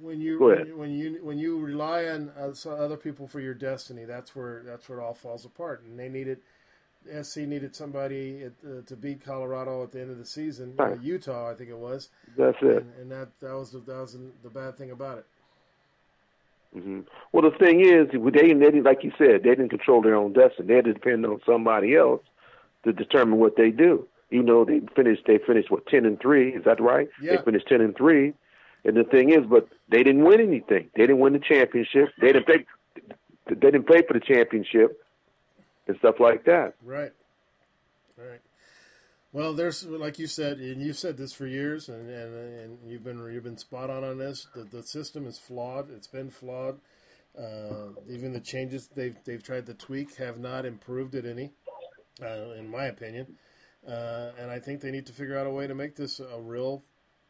when you when you, when you when you rely on other people for your destiny, that's where that's where it all falls apart. And they needed SC needed somebody at, uh, to beat Colorado at the end of the season, Right. Utah, I think it was. That's it. And, and that that was the, that was the bad thing about it. Hmm Well, the thing is, they didn't, they didn't, like you said, they didn't control their own destiny. They had to depend on somebody else to determine what they do. You know, they finished, they finished what ten and three. Is that right? Yeah. They finished ten and three. And the thing is, but they didn't win anything. They didn't win the championship. They didn't play. They didn't play for the championship and stuff like that. Right. Right. Well, there's like you said, and you've said this for years, and, and, and you've been you've been spot on on this. The, the system is flawed. It's been flawed. Uh, even the changes they've they've tried to tweak have not improved it any, uh, in my opinion. Uh, and I think they need to figure out a way to make this a real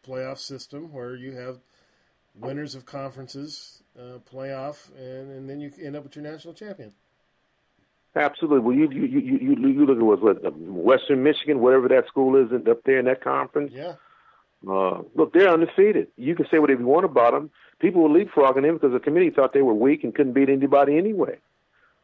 playoff system where you have winners of conferences uh, playoff, and, and then you end up with your national champion. Absolutely. Well, you you you you, you look at what, what Western Michigan, whatever that school is up there in that conference. Yeah. Uh, look, they're undefeated. You can say whatever you want about them. People were leapfrogging them because the committee thought they were weak and couldn't beat anybody anyway.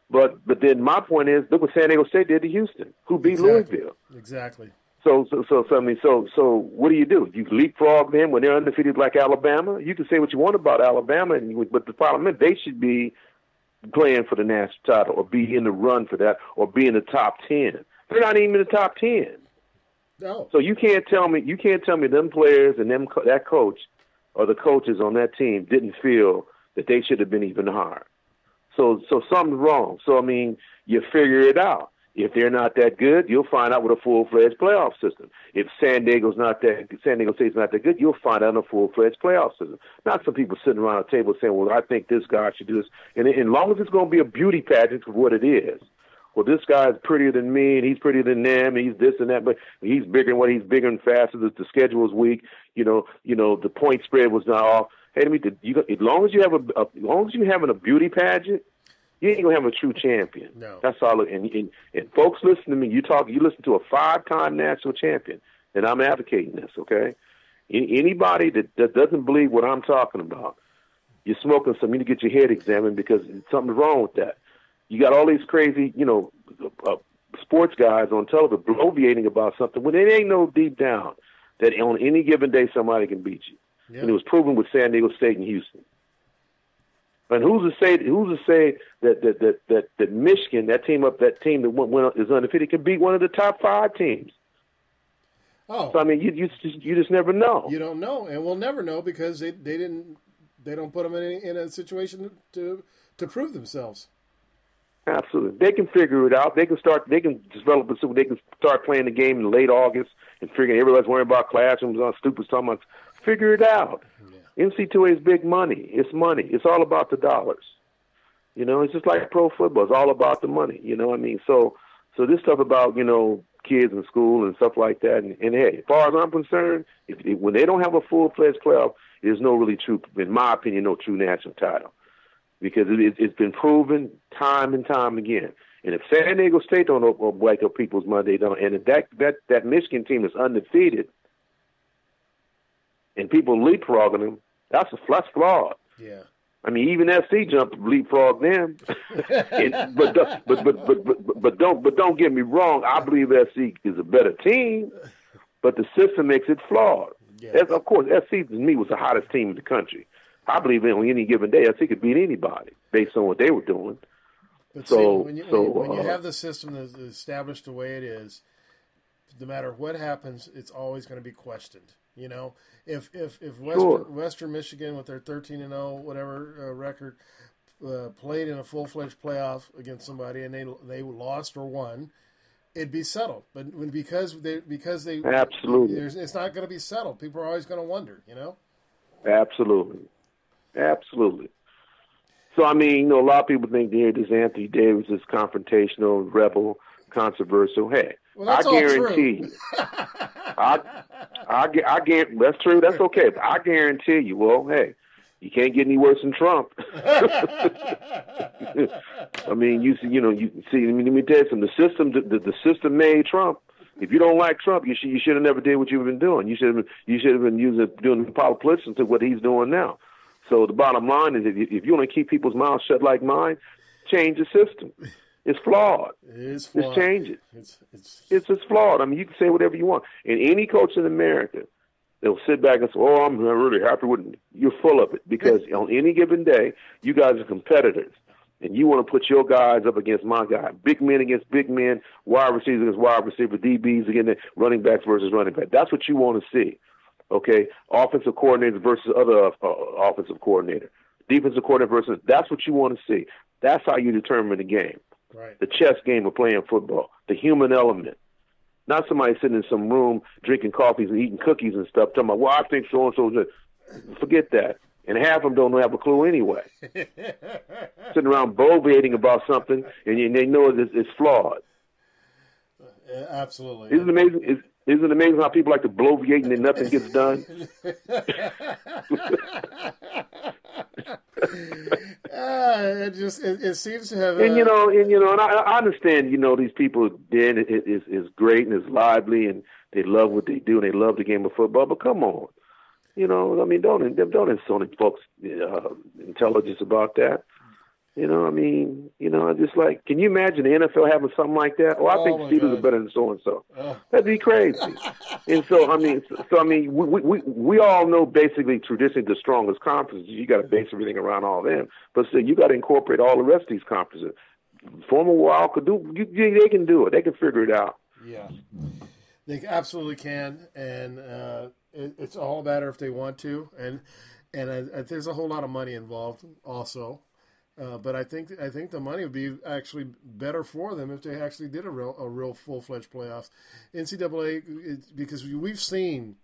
But but then my point is, look what San Diego State did to Houston, who beat Exactly. Louisville. Exactly. So so so so I mean so so what do you do? You leapfrog them when they're undefeated like Alabama. You can say what you want about Alabama, and you, but the problem is they should be playing for the national title or be in the run for that or be in the top ten. They're not even in the top ten. No. So you can't tell me you can't tell me them players and them that coach or the coaches on that team didn't feel that they should have been even higher. So so something's wrong. So I mean, you figure it out. If they're not that good, you'll find out with a full fledged playoff system. If San Diego's not that San Diego State's not that good, you'll find out in a full fledged playoff system. Not some people sitting around a table saying, Well, I think this guy should do this and as long as it's gonna be a beauty pageant for what it is. Well, this guy's prettier than me, and he's prettier than them, and he's this and that, but he's bigger and what he's bigger and faster. The, the schedule was weak. You know, you know, the point spread was not off. Hey, let me. You, as long as you have a, a, as long as you having a beauty pageant, you ain't gonna have a true champion. No. That's all. And, and and folks, listen to me. You talk. You listen to a five-time national champion, and I'm advocating this. Okay. Anybody that, that doesn't believe what I'm talking about, you're smoking some. You need to get your head examined because something's wrong with that. You got all these crazy, you know, uh, sports guys on television bloviating about something when it ain't no deep down that on any given day somebody can beat you. Yeah. And it was proven with San Diego State and Houston. And who's to say who's to say that that that that, that Michigan, that team up that team that went, went is undefeated, can beat one of the top five teams? Oh, So I mean, you you just, you just never know. you don't know, and we'll never know because they they didn't they don't put them in a, in a situation to to prove themselves. Absolutely, they can figure it out. They can start. They can develop it so they can start playing the game in late August and figure. Everybody's worrying about classrooms on stupid talking about. Figure it out. NC2A is big money. It's money. It's all about the dollars. You know, it's just like pro football. It's all about the money. You know what I mean? So, so this stuff about you know kids in school and stuff like that. And, and hey, as far as I'm concerned, if, if when they don't have a full fledged playoff, there's no really true, in my opinion, no true national title because it, it, it's been proven time and time again. And if San Diego State don't op- op- wake up people's Monday, don't, and if that that that Michigan team is undefeated, and people leapfrogging them, that's a that's flawed. Yeah. I mean, even SC jumped leapfrog them. and, but, but, but, but, but, but, don't but don't get me wrong. I believe SC is a better team, but the system makes it flawed. As, of course, SC to me was the hottest team in the country. I believe on any given day, SC could beat anybody based on what they were doing. But so, see, when you, so when, you, when you uh, have the system that's established the way it is, no matter what happens, it's always going to be questioned. You know, if if if Western Sure. Western Michigan with their thirteen and zero whatever uh, record uh, played in a full fledged playoff against somebody and they they lost or won, it'd be settled. But when because they because they Absolutely. there's, it's not going to be settled. People are always going to wonder. You know. Absolutely, absolutely. So I mean, you know, a lot of people think here this Anthony Davis is confrontational, rebel, controversial. Hey, Well, that's I guarantee I, I, I get that's true. That's okay. But I guarantee you, well, hey, you can't get any worse than Trump. I mean, you see, you know, you see. I mean, let me tell you something. The system, the, the system made Trump. If you don't like Trump, you should you should have never did what you've been doing. You should have been you should have been using doing politics to what he's doing now. So the bottom line is, if you, if you want to keep people's mouths shut like mine, change the system. It's flawed. It is flawed. change it. It's it's It's just flawed. I mean, you can say whatever you want. And any coach in America, they'll sit back and say, "Oh, I'm really happy with." it." You're full of it because on any given day, you guys are competitors, and you want to put your guys up against my guy. Big men against big men, wide receivers against wide receiver, DBs against running backs versus running back. That's what you want to see. Okay, offensive coordinator versus other uh, offensive coordinator, defensive coordinator versus. That's what you want to see. That's how you determine the game right. the chess game of playing football, the human element. Not somebody sitting in some room drinking coffees and eating cookies and stuff, talking about, well, I think so and so. Forget that. And half of them don't have a clue anyway. sitting around bloviating about something, and they know it's, it's flawed. Yeah, absolutely. Isn't it amazing? Is, isn't it amazing how people like to bloviate and then nothing gets done? It just it, it seems to have. and uh, you know, and you know, and I, I understand. You know, these people is is is great and is lively, and they love what they do, and they love the game of football. But come on, you know, I mean, don't don't insult folks' uh, intelligence about that. You know, I mean, you know, I just like, can you imagine the NFL having something like that? Oh, I Oh, think my Steelers God. are better than so and so. Oh. That'd be crazy. and so, I mean, so, so I mean, we, we we all know basically traditionally the strongest conferences. You got to base everything around all them, but still, you got to incorporate all the rest of these conferences. Former Wild could do. You, you, they can do it. They can figure it out. Yeah, they absolutely can, and uh, it, it's all a matter if they want to, and and I, I, there's a whole lot of money involved also. Uh, but I think I think the money would be actually better for them if they actually did a real a real full fledged playoffs. NCAA it, because we've seen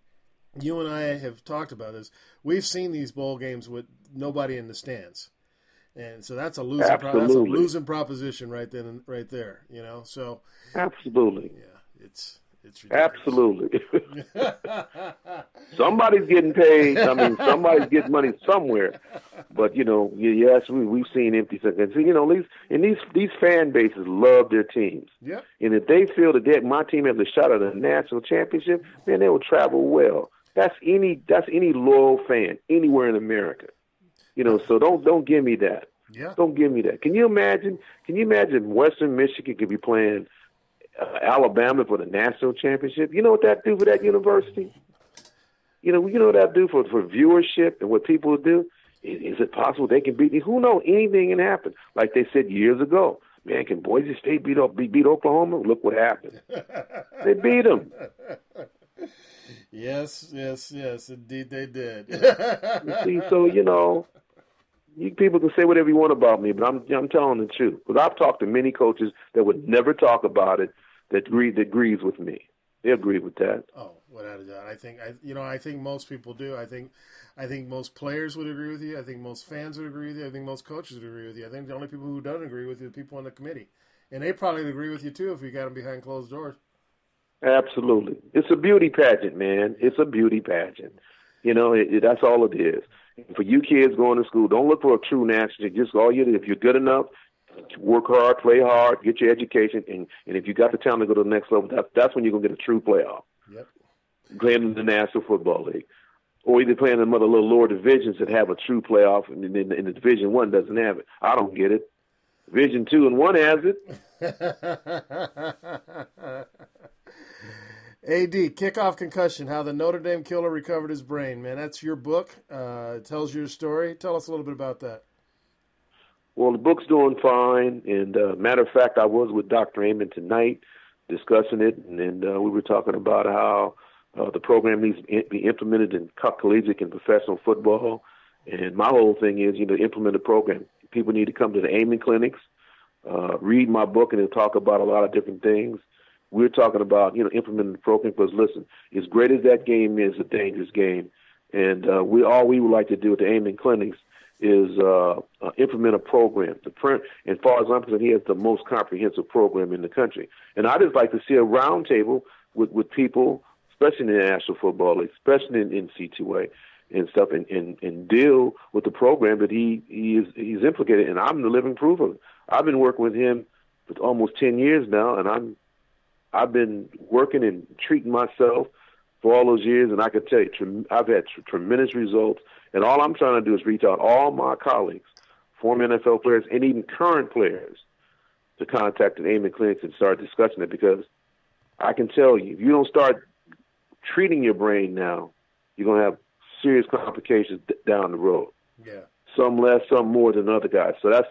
you and I have talked about this. We've seen these bowl games with nobody in the stands, and so that's a losing pro- that's a losing proposition right then and right there. You know, so Absolutely. yeah, it's it's ridiculous. Absolutely. somebody's getting paid. I mean, somebody's getting money somewhere. But you know, yes, we we've seen empty seconds. You know, these and these these fan bases love their teams. Yep. And if they feel that they, my team has a shot at a national championship, then they will travel well. That's any that's any loyal fan anywhere in America. You know, so don't don't give me that. Yeah. Don't give me that. Can you imagine? Can you imagine Western Michigan could be playing uh, Alabama for the national championship. You know what that do for that university? You know, you know what that do for for viewership and what people do. Is, is it possible they can beat? Who knows? Anything can happen. Like they said years ago. Man, can Boise State beat up beat, beat Oklahoma? Look what happened. they beat them. Yes, yes, yes, indeed they did. You see, so you know, you people can say whatever you want about me, but I'm I'm telling the truth. Because I've talked to many coaches that would never talk about it that agree that agrees with me. They agree with that. Oh, without a doubt. I think I, you know, I think most people do. I think, I think most players would agree with you. I think most fans would agree with you. I think most coaches would agree with you. I think the only people who don't agree with you are the people on the committee, and they probably would agree with you too if you got them behind closed doors. Absolutely, it's a beauty pageant, man. It's a beauty pageant. You know, it, it, that's all it is. For you kids going to school, don't look for a true national. Just all you do, if you're good enough, work hard, play hard, get your education, and and if you got the talent to go to the next level, that's that's when you're gonna get a true playoff. Yep. Playing in the National Football League, or either playing in some other little lower divisions that have a true playoff, and then in the Division One doesn't have it. I don't get it. Division Two and One has it. AD, kickoff concussion, how the Notre Dame killer recovered his brain. Man, that's your book. Uh, it tells your story. Tell us a little bit about that. Well, the book's doing fine. And uh, matter of fact, I was with Dr. Amen tonight discussing it, and, and uh, we were talking about how uh, the program needs to be implemented in collegiate and professional football. And my whole thing is, you know, implement the program. People need to come to the Amen clinics, uh, read my book, and it'll talk about a lot of different things we're talking about, you know, implementing the program. Because listen, as great as that game is, a dangerous game, and uh, we all we would like to do at the Amen clinics is uh, uh, implement a program. The print, as far as I'm concerned, he has the most comprehensive program in the country. And I just like to see a roundtable with with people, especially in the National Football League, especially in, in C2A and stuff, and, and and deal with the program that he he is he's implicated. And I'm the living proof of it. I've been working with him for almost ten years now, and I'm I've been working and treating myself for all those years, and I can tell you, I've had tremendous results. And all I'm trying to do is reach out all my colleagues, former NFL players, and even current players, to contact the Amen clinics and start discussing it. Because I can tell you, if you don't start treating your brain now, you're gonna have serious complications down the road. Yeah. Some less, some more than other guys. So that's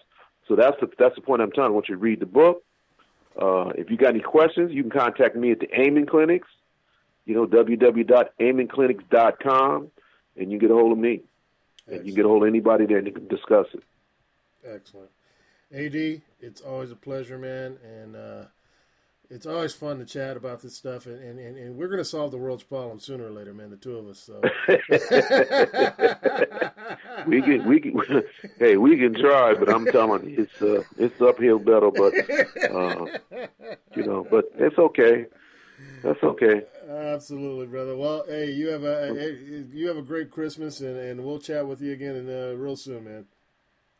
so that's the that's the point I'm telling. I want you to read the book. Uh, if you got any questions, you can contact me at the Amen Clinics. You know, www.amenclinics.com, and you get a hold of me. And you get a hold of anybody there and you can discuss it. Excellent. AD, it's always a pleasure, man. And uh, it's always fun to chat about this stuff. And, and, and, and we're going to solve the world's problem sooner or later, man, the two of us. So. we can, we can, hey, we can try, but I'm telling you, it's uh, it's uphill battle. But uh, you know, but it's okay. That's okay. Absolutely, brother. Well, hey, you have a you have a great Christmas, and, and we'll chat with you again in, uh, real soon, man.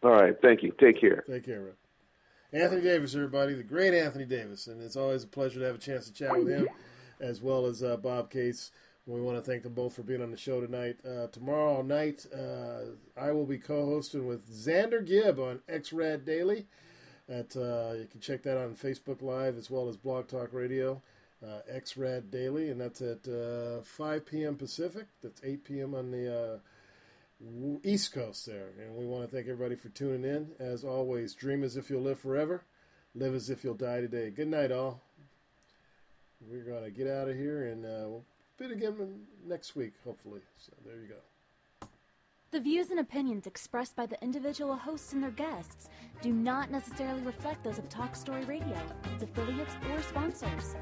All right, thank you. Take care. Take care, bro. Anthony Davis, everybody, the great Anthony Davis, and it's always a pleasure to have a chance to chat with him, as well as uh, Bob Case. We want to thank them both for being on the show tonight. Uh, tomorrow night, uh, I will be co-hosting with Xander Gibb on XRAD Daily. At uh, you can check that on Facebook Live as well as Blog Talk Radio, uh, XRAD Daily, and that's at uh, 5 p.m. Pacific. That's 8 p.m. on the East Coast there. And we want to thank everybody for tuning in. As always, dream as if you'll live forever, live as if you'll die today. Good night, all. We're going to get out of here and uh, we'll bid again next week, hopefully. So there you go. The views and opinions expressed by the individual hosts and their guests do not necessarily reflect those of Talk Story Radio, its affiliates, or sponsors.